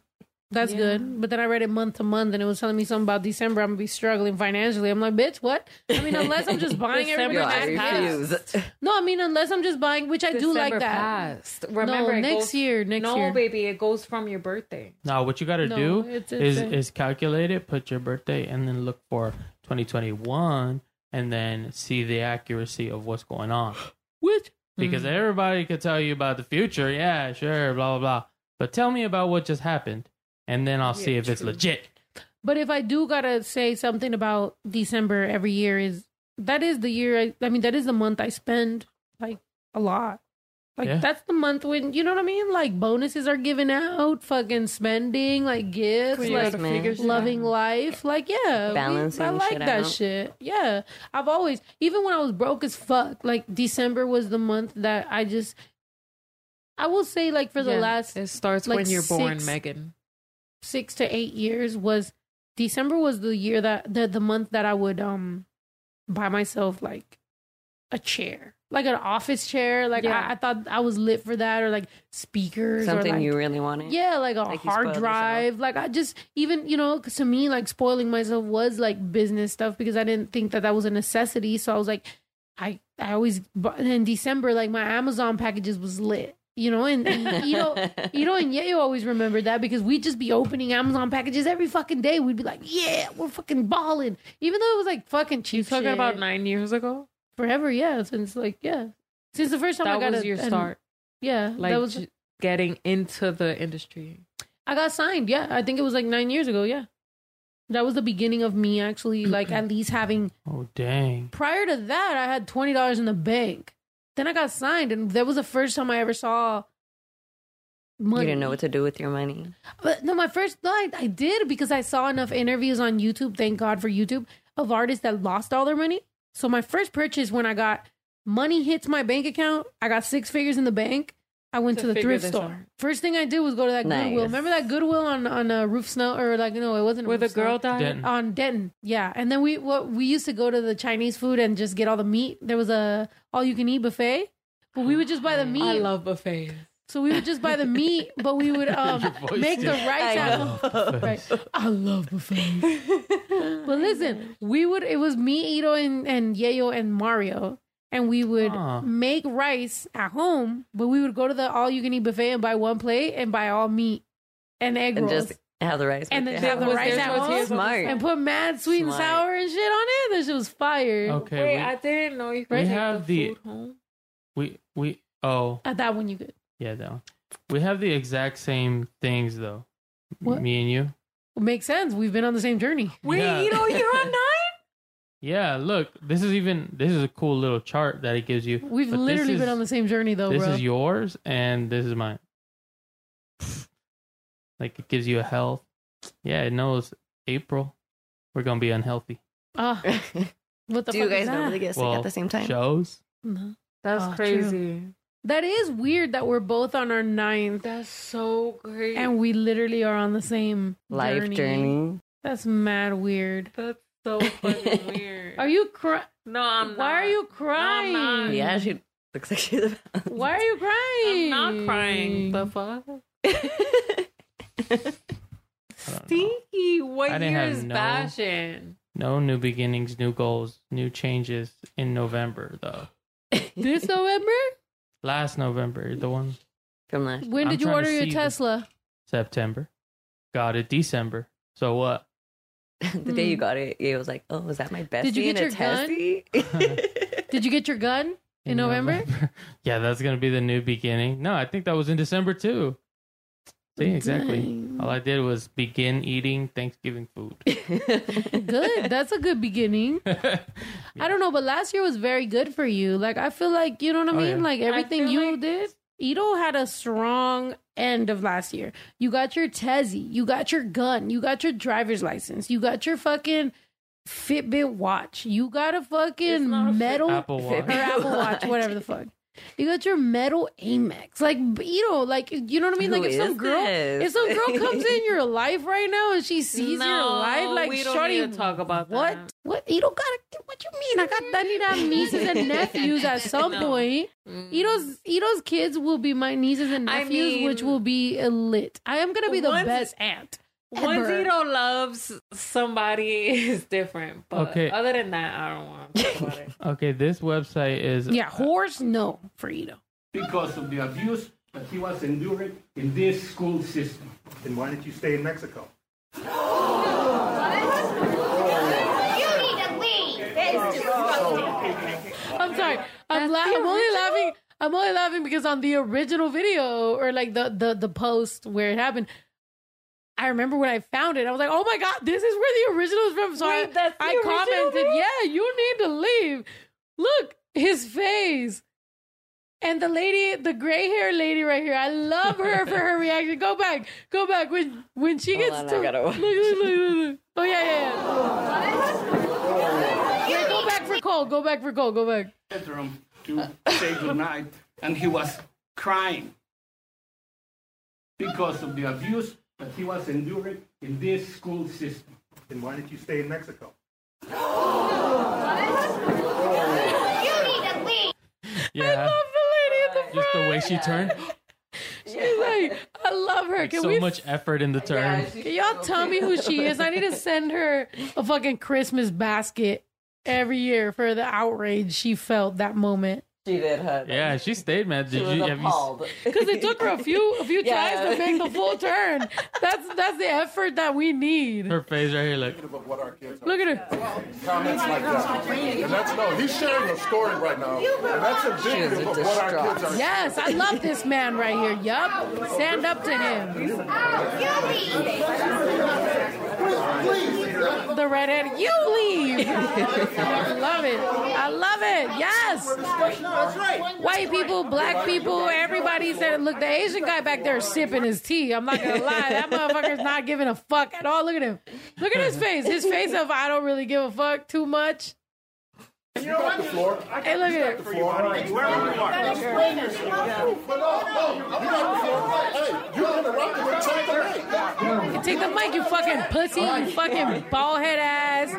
that's Yeah. good. But then I read it month to month, and it was telling me something about December. I'm gonna be struggling financially. I'm like, bitch, what? I mean, unless I'm just buying December everybody just nice passed. gifts. No, I mean, unless I'm just buying, which I do like that. passed. remember no, next goes- year, next no year. baby it goes from your birthday Now, what you got to No, do it's- is it's is calculate it, put your birthday, and then look for 2021, and then see the accuracy of what's going on. Which Because Mm. everybody could tell you about the future, yeah, sure, blah blah blah. But tell me about what just happened, and then I'll see Yeah, if it's legit. But if I do gotta say something about December every year, is that is the year? I, I mean, that is the month I spend like a lot. Like Yeah. that's the month when you know what I mean. Like bonuses are given out, fucking spending, like gifts, When you like gotta figure shit loving out. life. Like yeah, we- I like shit that out. shit. Yeah, I've always, even when I was broke as fuck, like December was the month that I just. I will say, like for the Yeah, last it starts like when you're born megan six to eight years was December was the year that the the month that I would um buy myself like a chair, like an office chair. Like Yeah. I, I thought I was lit for that, or like speakers, Something or like, you really wanted. yeah, like a Like hard drive. Like I just even you know 'cause to me like spoiling myself was like business stuff because I didn't think that that was a necessity. So I was like, I I always in December like my Amazon packages was lit. You know, and, and you know, you know, and Yayo always remembered that because we'd just be opening Amazon packages every fucking day. We'd be like, yeah, we're fucking balling. Even though it was like fucking cheap. you talking shit. about nine years ago forever, yeah. Since like, yeah. Since the first time I got was a- your an- start yeah, like that was j- getting into the industry I got signed. Yeah, I think it was like nine years ago. Yeah, that was the beginning of me actually like at least having. Oh dang! Prior to that, I had twenty dollars in the bank. Then I got signed, and that was the first time I ever saw. Money. You didn't know what to do with your money. But no, my first no, I, I did because I saw enough interviews on YouTube. Thank God for YouTube of artists that lost all their money. So my first purchase when I got money hits my bank account, I got six figures in the bank. I went To to, the thrift store. out. First thing I did was go to that Nice. Goodwill. Remember that Goodwill on on a Rufe Snow or like no, it wasn't a where the Rufe Snow. girl died Denton. on Denton. Yeah, and then we what we used to go to the Chinese food and just get all the meat. There was a all you can eat buffet, but we would just buy the meat. i love buffets So we would just buy the meat, but we would um, Your voice make the rice I out of right. I love buffets. but listen, we would it was me, Ito, and, and Yayo and Mario. And we would Huh. make rice at home, but we would go to the all you can eat buffet and buy one plate and buy all meat and egg and rolls. just have the rice. And with then it. have the Was rice there at home? Smart. and put mad sweet and Smart. sour and shit on it. That shit was fire. Okay, Wait, we, I didn't know you could we take have the the- food home. we we oh At that one, you could. yeah that one. We have the exact same things though. What? Me and you. Makes sense. We've been on the same journey. Wait, Yeah. you know you're on nine. Yeah, look, this is even this is a cool little chart that it gives you. We've But literally is- been on the same journey, though, This bro. is yours and this is mine. Like it gives you a health. Yeah, it knows April. We're gonna be unhealthy. Ah, what the Do fuck you guys is normally get sick Well, at the same time? Shows. No. That's Oh, true. crazy. That is weird that we're both on our ninth That's so great. and we literally are on the same Life journey. journey. That's mad weird. That's so fucking weird. Are you crying? No, I'm not. Why are you not. crying? Yeah, she looks like she's about. Why are you crying? I'm not crying. The fuck? I don't know. Stinky. What I didn't year have is no- fashion? No new beginnings, new goals, new changes in November though. This November? Last November, the one From last. When I'm did you order your see the- Tesla? September. Got it December. So what? the day you hmm. got it, it was like, oh, was that my bestie Did you get your gun? Did you get your gun in November? yeah, that's gonna be the new beginning. No, I think that was in December too. See, exactly. Dang. All I did was begin eating Thanksgiving food. Good. That's a good beginning. I don't know, but last year was very good for you. Like I feel like you know what I Oh, mean. yeah. Like everything you like- did. Ito had a strong end of last year. You got your Tezzy, you got your gun, you got your driver's license, you got your fucking Fitbit watch, you got a fucking a metal Apple Watch. or Apple Watch, whatever the fuck. You got your metal Amex, like you know, like you know what I mean. Who like if some girl, this? if some girl comes in your life right now and she sees your life, like we don't shorty, talk about what? that. What? You don't gotta. What you mean? I got. I need to have nieces and nephews at some No. point. Mm. Ito's Ito's kids will be my nieces and I nephews, which will be lit. I am gonna be the Once- best aunt. Once ever. Ito loves somebody is different. But Okay. other than that, I don't want to talk about it. Okay, this website is uh, Yeah, horse. No for Ito. because of the abuse that he was enduring in this school system. Then why didn't you stay in Mexico? I'm sorry. I'm, la- I'm only laughing. I'm only laughing because on the original video or like the the the post where it happened. I remember when I found it, I was like, "Oh my god, this is where the original is from." So Wait, I, that's the I commented, video? "Yeah, you need to leave." Look, his face, and the lady, the gray hair lady right here. I love her for her reaction. Go back, go back when when she Hold gets on, to. I gotta watch. Look, look, look, look, look. Oh yeah, yeah. yeah. Wait, go back for Cole. Go back for Cole. Go back. Bedroom to say goodnight, and he was crying because of the abuse that he was enduring in this school system. Then why didn't you stay in Mexico? yeah, love the lady at the front. just the way she turned. She's like, I love her. Can so we? much effort in the turn. Can y'all tell me who she is? I need to send her a fucking Christmas basket every year for the outrage she felt that moment. She did, huh? Yeah, she stayed, man. She Did was you appalled. Because it took her a few a few Yeah. tries to make the full turn. That's that's the effort that we need. Her face right here, like Of what our kids are. Look at her. Comments like that. And that's no, he's sharing a story right now. And that's indicative of what our kids are. Yes, I love this man right here. Yup. Stand up to him. The redhead, you leave. I love it. I love it. Yes. White people, black people, everybody said, look, the Asian guy back there is sipping his tea. I'm not going to lie. That motherfucker's not giving a fuck at all. Look at him. Look at his face. His face of, I don't really give a fuck too much. You got the floor. Hey, look at The it. floor. Wherever you are. But no, no, you got the floor. Hey, you interrupted me. Take the mic. You take the mic, you fucking pussy, you fucking bald head ass,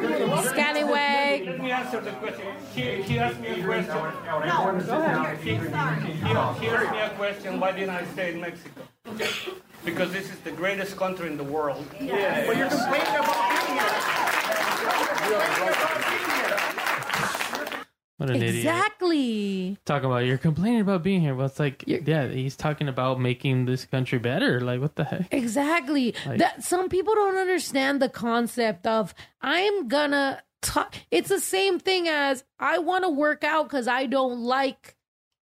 scallywag. Let me answer the question. He, he asked me a question. No, go ahead. He, he, he asked me a question. Why didn't I stay in Mexico? Because this is the greatest country in the world. Yeah. But you're complaining about being here. What an idiot. Exactly. Talking about you're complaining about being here. Well, it's like yeah, he's talking about making this country better. Like what the heck? Exactly. Like- that some people don't understand the concept of I'm gonna talk. It's the same thing as I want to work out because I don't like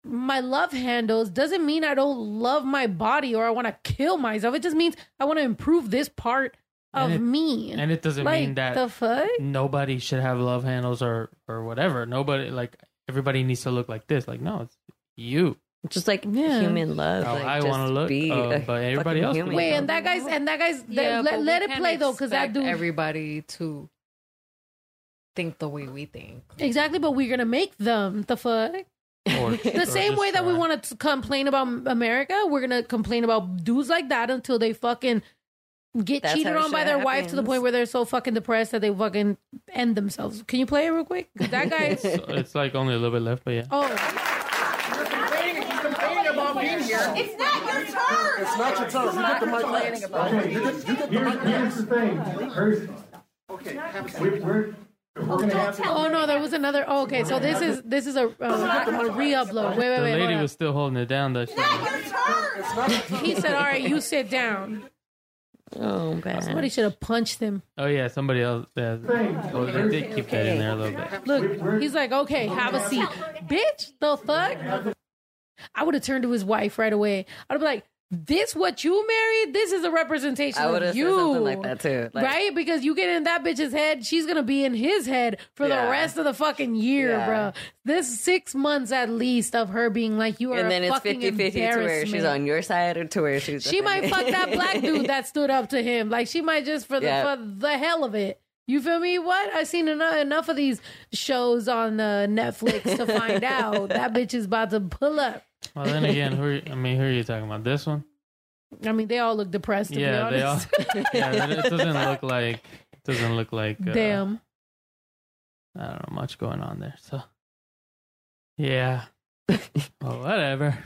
my love handles. Doesn't mean I don't love my body or I want to kill myself. It just means I want to improve this part of And it- me. And it doesn't like, mean that the fuck. nobody should have love handles or or whatever. Nobody like everybody needs to look like this. Like no, it's you. Just like Yeah. human love. How like, I just want to look, be uh, a but everybody else. human. Wait, and that guy's and that guy's Yeah, let, let it play though, because that expect dude everybody to think the way we think. exactly. But we're gonna make them the fuck. Or, the same way that we want to complain about America, we're gonna complain about dudes like that until they fucking get That's cheated on by shit their wife to the point where they're so fucking depressed that they fucking end themselves. Can you play it real quick? 'Cause That guy. it's, it's like only a little bit left, but yeah. oh, complaining about being here. It's not your turn. It's not your turn. You get the mic last. Okay, you get, you get the mic Here's the thing. Here's, to. oh no, there was another. Oh, okay, so this is this is a, uh, re-upload. Wait, wait, wait. hold lady was still holding it down. Though. She, He said, "All right, you sit down." Oh, uh, bad. Somebody should have punched him. oh yeah, somebody else. Yeah, oh, they did keep that in there a little bit. Look, he's like, okay, have a seat. Bitch, the fuck? I would have turned to his wife right away. I'd be like, this what you married? This is a representation of you. I would of you. something like that too. Like, right? Because you get in that bitch's head, she's gonna be in his head for Yeah. the rest of the fucking year, Yeah. bro. This six months at least of her being like, you are And then it's fucking 50 50 to where she's on your side or to where she's. She might fuck that black dude that stood up to him. Like she might just for the Yeah. for the hell of it. You feel me? What I've seen enough enough of these shows on uh, Netflix to find out that bitch is about to pull up. Well, then again, who? Are, I mean, who are you talking about? This one? I mean, they all look depressed. To yeah, be they all. yeah, it doesn't look like. It doesn't look like. Uh, Damn. I don't know much going on there. So, yeah. well, whatever.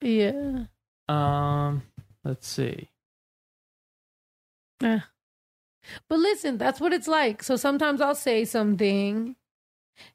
Yeah. Um, let's see. Yeah. But listen, that's what it's like. So sometimes I'll say something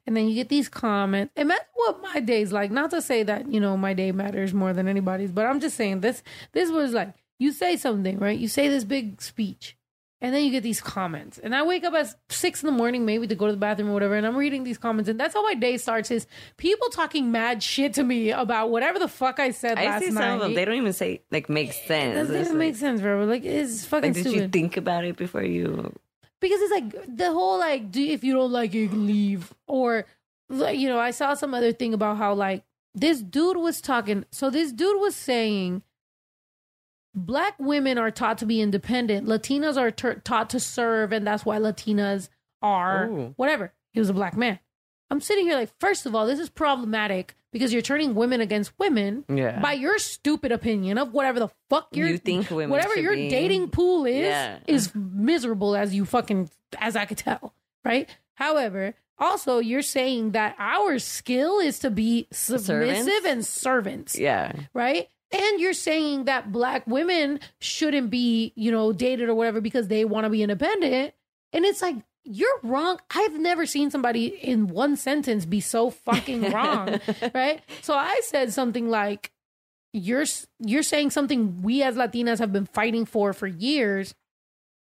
and then you get these comments. And that's what my day's like. Not to say that, you know, my day matters more than anybody's, but I'm just saying this this was like you say something, right? You say this big speech. And then you get these comments. And I wake up at six in the morning, maybe to go to the bathroom or whatever, and I'm reading these comments. And that's how my day starts is people talking mad shit to me about whatever the fuck I said I last see night. some of them. They don't even say like make It sense. doesn't It's even like, make sense, bro. Like it's fucking like, did stupid. you think about it before you? Because it's like the whole like do if you don't like it leave. Or like, you know i saw some other thing about how like this dude was talking so this dude was saying black women are taught to be independent. Latinas are tur taught to serve and that's why latinas are Ooh. whatever. He was a black man. I'm sitting here like first of all this is problematic because you're turning women against women Yeah. by your stupid opinion of whatever the fuck you're, You think women whatever your be- dating pool is Yeah. is miserable as you fucking as I could tell, right? However, also you're saying that our skill is to be submissive Servants? and servants, Yeah. right? And you're saying that black women shouldn't be, you know, dated or whatever because they want to be independent. And it's like, you're wrong. I've never seen somebody in one sentence be so fucking wrong, right? So I said something like, you're you're saying something we as Latinas have been fighting for for years,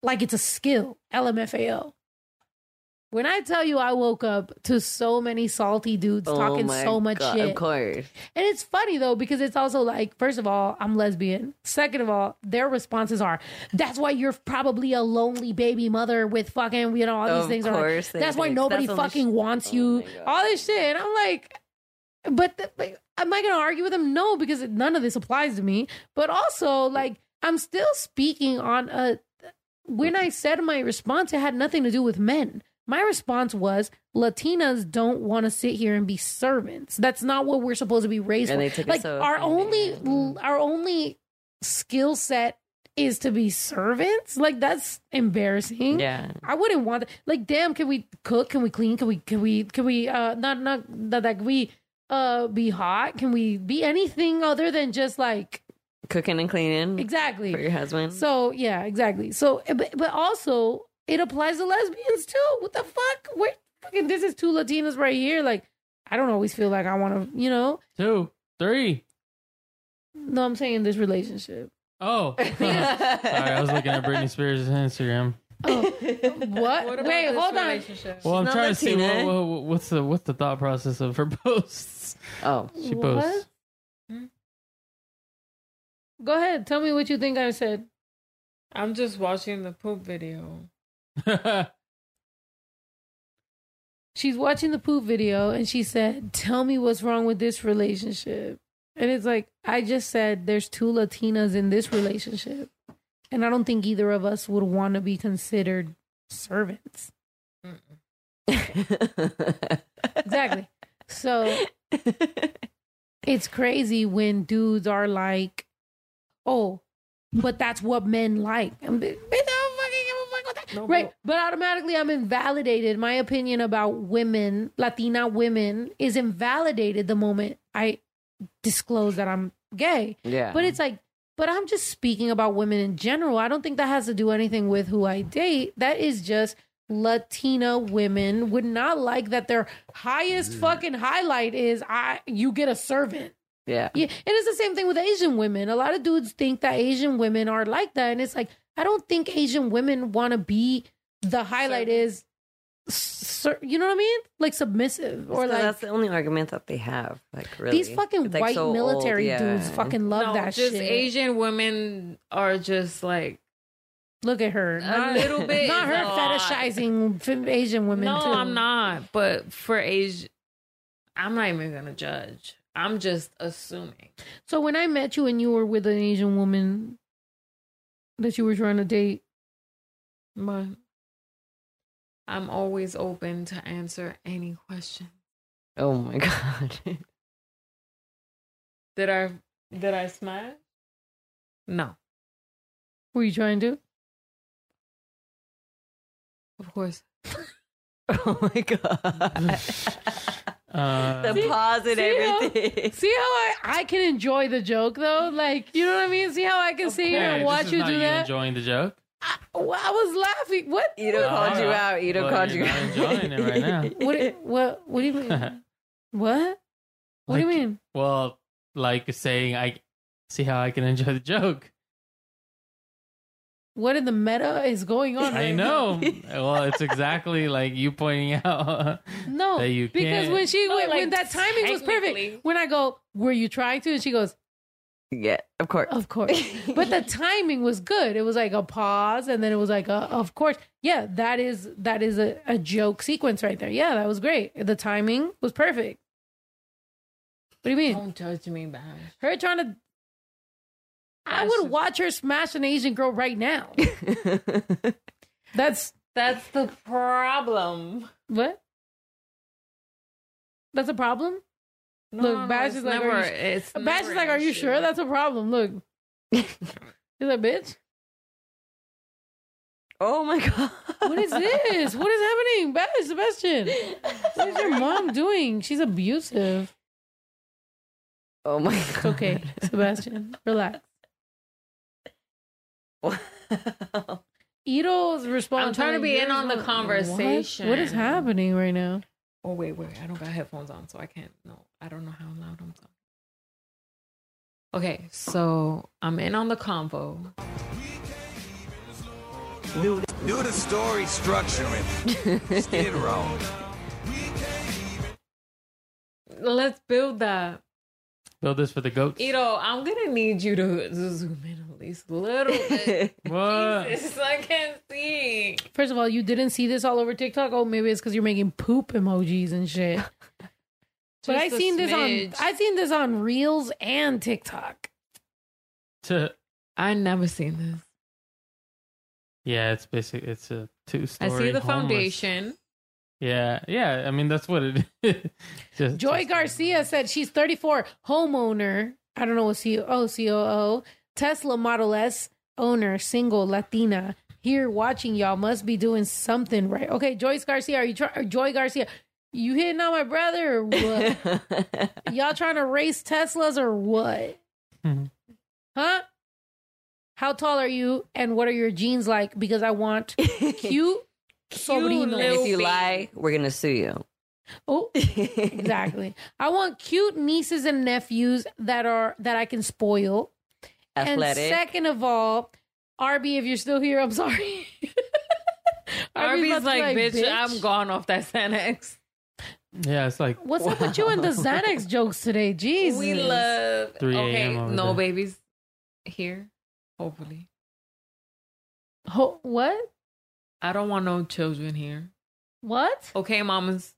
like it's a skill. LMFAO. When I tell you I woke up to so many salty dudes Oh talking so much God, shit. Of course. And it's funny though, because it's also like, first of all, I'm lesbian. Second of all, their responses are, that's why you're probably a lonely baby mother with fucking, you know, all these Of things. Are like, course they that's why nobody that's fucking sh- wants Oh you. God. all this shit. And I'm like, but, th- but am I going to argue with them? No, because none of this applies to me. But also, like, I'm still speaking on a. When I said my response, it had nothing to do with men. My response was Latinas don't want to sit here and be servants. That's not what we're supposed to be raised And for. they took it like so our only our only skill set is to be servants. Like that's embarrassing. Yeah. I wouldn't want that. Like, damn, can we cook? Can we clean? Can we can we can we uh not not that like we uh be hot? Can we be anything other than just like Cooking and cleaning exactly for your husband. so yeah, exactly. So but, but also it applies to lesbians too. What the fuck? Wait, fucking this is two Latinas right here. Like I don't always feel like I want to, you know. Two, three. No, I'm saying this relationship. Oh, sorry. I was looking at Britney Spears' Instagram. Oh, What? What Wait, hold on. Well, I'm not trying to see what, Latina. what, what's the what's the thought process of her posts. Oh, She posts. Hmm? Go ahead. Tell me what you think I said. I'm just watching the poop video. She's watching the poop video and she said, Tell me what's wrong with this relationship. And it's like, I just said there's two Latinas in this relationship. And I don't think either of us would want to be considered servants. Exactly. So it's crazy when dudes are like, oh, but that's what men like. I'm, bitch, I don't fucking give a fuck with that. No, right. But automatically I'm invalidated. My opinion about women, Latina women, is invalidated the moment I disclose that I'm gay. yeah. But it's like, but I'm just speaking about women in general. I don't think that has to do anything with who I date. That is just Latina women would not like that their highest mm. fucking highlight is I you get a servant. yeah. Yeah, and it's the same thing with Asian women. A lot of dudes think that Asian women are like that, and it's like I don't think Asian women want to be. The highlight is, ser- you know what I mean? Like submissive or Or like that's the only argument that they have. Like really, these fucking like, white so old, military yeah. dudes fucking love no, that just shit. Asian women are just like Look at her. a little bit. Not her a lot. fetishizing Asian women. No, too. I'm not. But for Asia, I'm not even gonna judge. I'm just assuming. So when I met you and you were with an Asian woman that you were trying to date, But I'm always open to answer any question. Oh my god. Did I did I smash? No, were you trying to? of course. oh my god. Uh, the pause and see how- See how I, I can enjoy the joke though? Like, you know what I mean? See how I can sit here and watch you not do that? Enjoying the joke. I, well, I was laughing. What? Ito called you out. Ito well, called you're you not out. enjoying it right now. What? do- What? What do you mean? what? What do you mean? Well, like saying, I see how I can enjoy the joke. What in the meta is going on? I right know. well, it's exactly like you pointing out. No, that you because can't. when she oh, No, when, when that timing was perfect. When I go, were you trying to? And she goes, Yeah, of course. of course. but the timing was good. It was like a pause, and then it was like, a, of course. Yeah, that is that is a, a joke sequence right there. Yeah, that was great. The timing was perfect. What do you mean? Don't judge me, Bash. Her trying to. I would is- watch her smash an Asian girl right now. That's That's the problem. what. That's a problem. No, Look, no, Bash is like, never, are you, it's Bash is like, are you sure that's a problem? Look, he's like, bitch. oh my god. What is this? what is happening? Bash, Sebastian. What is your mom doing? She's abusive. Oh my god. It's okay, Sebastian. Relax. Ito's response. I'm trying to be in on the conversation. What is happening right now? Oh wait, wait. I don't got headphones on, so I can't. No, I don't know how loud I'm talking. Okay, so I'm in on the convo. Do the story structuring. Skid row. Let's build that. Build this for the goats. Ito, I'm gonna need you to zoom in at least a little bit. What? Jesus, I can't see. First of all, you didn't see this all over TikTok. Oh, maybe it's because you're making poop emojis and shit. but I Just a seen this on. I seen this on Reels and TikTok. To, I never seen this. Yeah, it's basic. It's a two story. I see the foundation. Yeah, yeah. I mean, that's what it is. Just, Joy Garcia said she's 34, homeowner. I don't know what C O C O O. Tesla Model S owner, single Latina. Here watching y'all must be doing something right. Okay, Joyce Garcia, are you trying? Joy Garcia, you hitting on my brother or what? y'all trying to race Teslas or what? Mhm. Huh? How tall are you and what are your jeans like? Because I want cute sobrino. if you lie, we're gonna sue you. Oh, exactly. I want cute nieces and nephews that are that I can spoil. Athletic. And second of all, Arby, if you're still here, I'm sorry. Arby's about to like, be bitch, I'm gone off that Xanax. Yeah, it's like What's up with you and the Xanax jokes today? Jesus. We love 3 a.m. Okay, no there. babies here. Hopefully, Ho- what? I don't want no children here. What? Okay, mamas,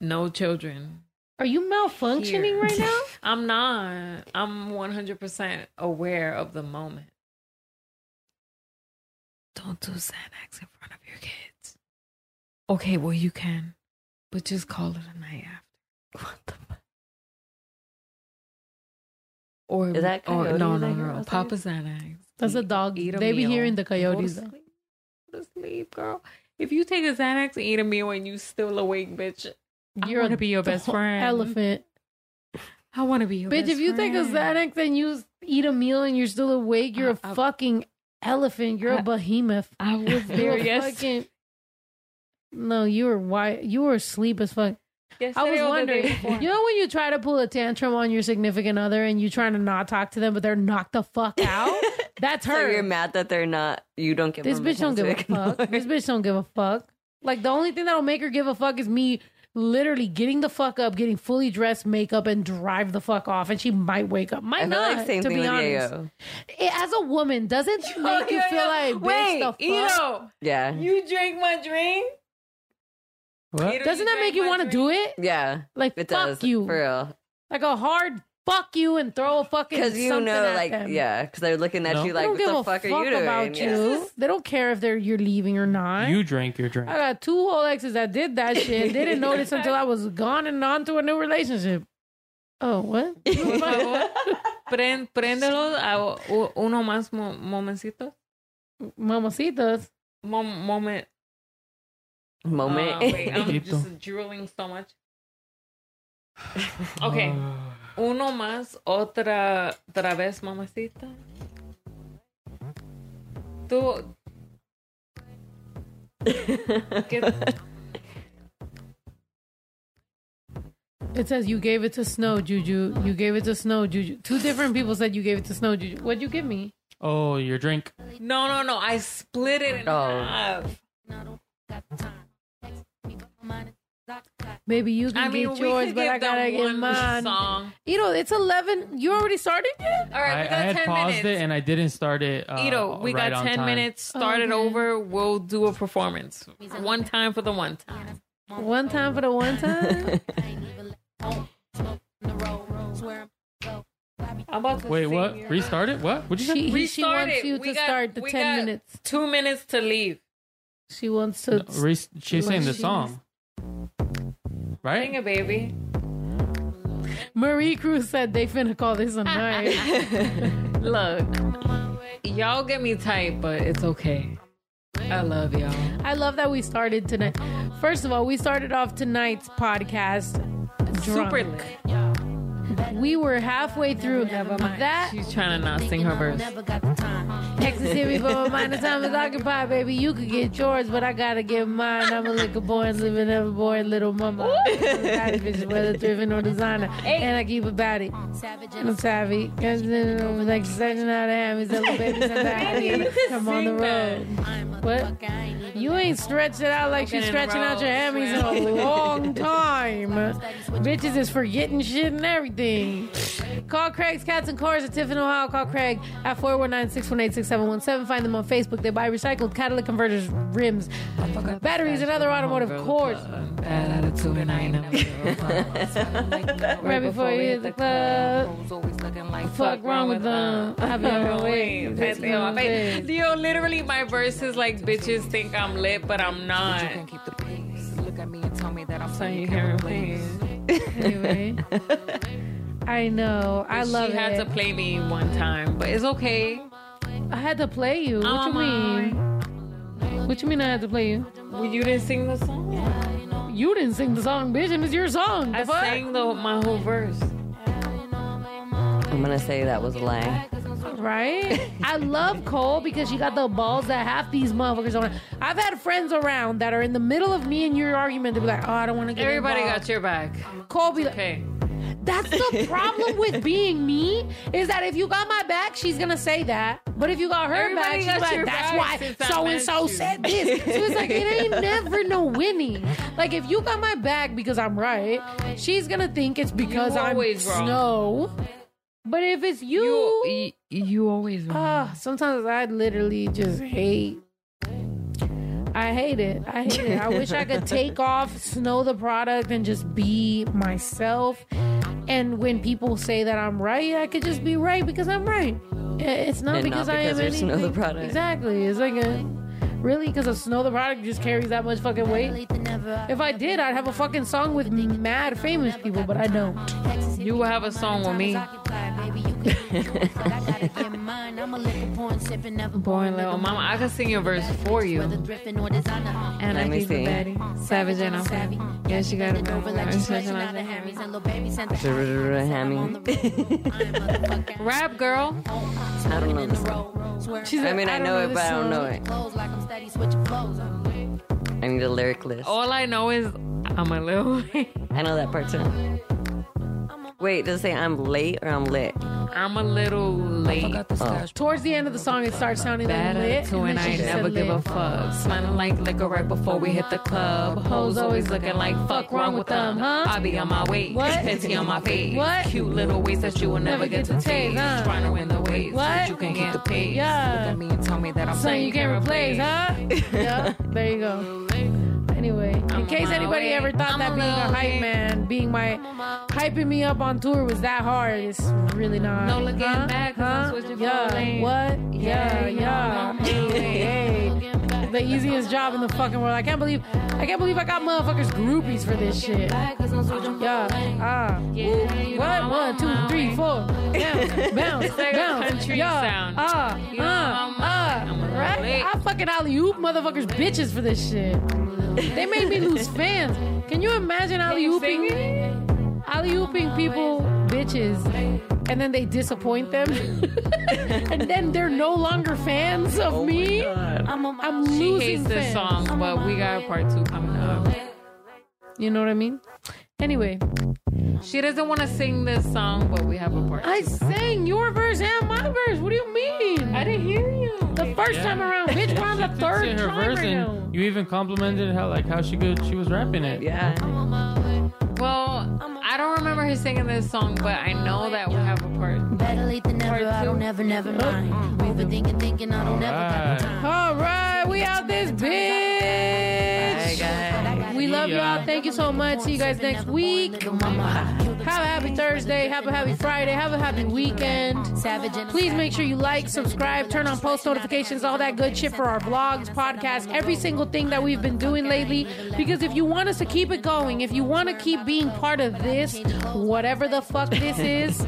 no children. Are you malfunctioning Here. right now? I'm not. I'm 100% aware of the moment. Don't do Xanax in front of your kids. Okay, well, you can, but just call it a night after. What the fuck? Or, Is that or coyotes no, no, no. Papa Xanax. That's a dog. Eat a They be meal. hearing the coyotes. though. To sleep, girl. If you take a Xanax and eat a meal and you still awake, bitch, I You're to be your best friend. Elephant. I want to be your Bitch, if you take a. Xanax and you eat a meal and you're still awake, you're a I- I- fucking elephant. You're a I- behemoth. I was there a yesterday. fucking. No, you were why you were asleep as fuck. I was or the day wondering, you know when you try to pull a tantrum on your significant other and you trying to not talk to them, but they're knocked the fuck out? That's So her. you're mad that they're not. You don't give this bitch don't give to a fuck. This bitch don't give a fuck. Like the only thing that'll make her give a fuck is me literally getting the fuck up, getting fully dressed, makeup, and drive the fuck off, and she might wake up. Might not. like same to thing be with honest, Yayo. It- as a woman, doesn't it make you feel like bitch Wait, the fuck? Ito, Yeah. you drank my drink? What? Ito, Doesn't that make you want to do it? Yeah. Like It fuck does. you, For real. like a hard fuck you, and throw a fucking Because you something know, at like, them. yeah, because they're looking at No. you They like, don't what give the a fuck are fuck you doing? about Yeah. you. They don't care if they're you're leaving or not. You drank your drink. I got two whole exes that did that shit. They didn't notice until I was gone and on to a new relationship. Oh, what? Por favor, Pren- préndelo a u- uno más mo- momentcitos. Mamacitas. Mom- moment. Moment. Uh, wait, I'm just drooling so much. Okay. Uno más, otra, otra vez, mamacita. Tú. ¿Qué- It says you gave it to Snow Juju. You gave it to Snow Juju. Two different people said you gave it to Snow Juju. What'd you give me? Oh, your drink. No, no, no. I split it in Oh. half. Maybe you can I mean, get yours, but I gotta get mine. song. You know, it's eleven. You already started yet? All right, I, we I got had 10 paused minutes. it and I didn't start it. Uh, Ito, we right got 10 time. minutes. Start it Okay. over. We'll do a performance. One time for the one time. One time for the one time. I'm about to Wait, what? your- Restart it? What? What'd you say? she, he, she Restart wants it. you We to got- start the we ten got minutes. Two minutes to leave. She wants to. No, re- she's saying the She- song. Sing Right? it, baby. Marie Cruz said they finna call this a night. Look, y'all get me tight, but it's okay. I love y'all. I love that we started tonight. First of all, we started off tonight's podcast drunk. Super lit. We were halfway through that. She's trying to not sing her verse. Ecstasy before mine. The time is occupied, baby. You could get yours, but I gotta get mine. I'm a liquor boy and living ever boy, little mama. Bitch, whether driven or designer. And I keep a baddie. I'm savvy. Cause then over like setting out of hammies, little baby. Come on the road. What? You ain't stretched it out like she's stretching out your hammies in a long time. Bitches is forgetting shit and everything. Call Craig's Cats and Cars at Tiffin, Ohio. Call Craig at 419-618-6717. Find them on Facebook. They buy recycled catalytic converters, rims, batteries, and other automotive cores. Bad attitude and I ain't never Right before you hit the club. Like Fuck wrong with them. I've on my way. That's what I'm saying. Yo, literally, my verse is like, bitches think I'm lit, but I'm not. Look at me and tell me that I'm So saying you hear me? Anyway. I know. I love she it. had to play me one time, but it's okay. I had to play you. What Oh you mean? What you mean I had to play you? Well, you didn't sing the song. You didn't sing the song, bitch, and it's your song. I fuck? sang the my whole verse. I'm gonna say that was a lie. Right? I love Cole because she got the balls that half these motherfuckers don't. have. I've had friends around that are in the middle of me and your argument to be like, oh, I don't want to get Everybody involved. got your back. Cole be like, Okay. That's the problem with being me is that if you got my back, she's gonna say that. But if you got her Everybody back, she's like, that's why so and so said this. So it's like it ain't never no winning. Like if you got my back because I'm right, she's gonna think it's because You I'm always wrong. snow. But if it's you, You, you, always wrong. Ah, sometimes I literally just hate. I hate it. I hate it. I wish I could take off, Snow Tha Product, and just be myself. And when people say that I'm right, I could just be right because I'm right. It's not And not because I am because anything. Snow Tha Product. Exactly. It's like a really because of Snow Tha Product just carries that much fucking weight. If I did, I'd have a fucking song with mad famous people, but I don't. You will have a song with me. Boy, little mama, I can sing your verse for you. And I Let keep it Betty. Savage and I'm Yeah, she got it. Hammy. Rap girl. I don't know the song. She's I mean, I, know it, but I don't know it. I need a lyric list. All I know is I'm a little. I know that part too. Wait, does it say I'm late or I'm lit? I'm a little late. Oh. Towards the end of the song, it starts sounding like Bad lit. attitude and then I never said give a fuck. Smelling like liquor right before we hit the club. Hoes always looking like fuck wrong with them, huh? I be on my way. What? Plenty on my face. What? Cute little ways that you will never get to taste. huh? Trying to win the ways. What? But you can get the pace. Yeah. Look at me and tell me that I'm saying you can't replace, huh? yeah, there you go. Anyway, in case anybody way. ever thought I'm that being a hype late. man, being my hyping me up on tour was that hard, it's really not. No looking huh? back huh? yeah. What? Yeah, Yeah, yeah. I'm on Hey, my way. hey, hey. The easiest job in the fucking world. I can't believe, I can't believe I got motherfuckers groupies for this shit. Yeah. Ah. Ooh, what? One, two, three, four. Bounce, bounce, It's like a bounce. country yeah. sound. Ah, ah, I'm- ah. Right? I fucking alley oop motherfuckers bitches for this shit. They made me lose fans. Can you imagine alley ooping? Alley ooping people bitches, and then they disappoint them, and then they're no longer fans of oh me. I'm, I'm She losing hates this fans. song, but we got a part two coming up. You know what I mean? Anyway, She doesn't want to sing this song, but we have a part. I two. sang your verse and my verse. What do you mean? I didn't hear you. The first time around, bitch, we're on the She did third say her time verse right now. and you even complimented how like how she good she was rapping it. Yeah. Well, I don't remember her singing this song, but I know that we have a part. Better late than never. I Part two. don't never, never mind. Overthinking, thinking I don't never got no time. All right, we out this bitch. We love y'all. Thank you so much. See you guys next week. Have a happy Thursday. Have a happy Friday. Have a happy weekend. Savage. Please make sure you like, subscribe, turn on post notifications, all that good shit for our vlogs, podcasts, every single thing that we've been doing lately. Because if you want us to keep it going, if you want to keep being part of this, whatever the fuck this is,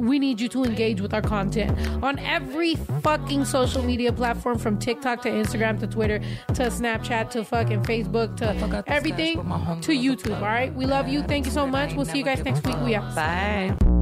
we need you to engage with our content on every fucking social media platform from TikTok to Instagram to Twitter to Snapchat to fucking Facebook to everything to YouTube. All right. We love you. Thank you so much. We'll see you guys next week. We out. Bye.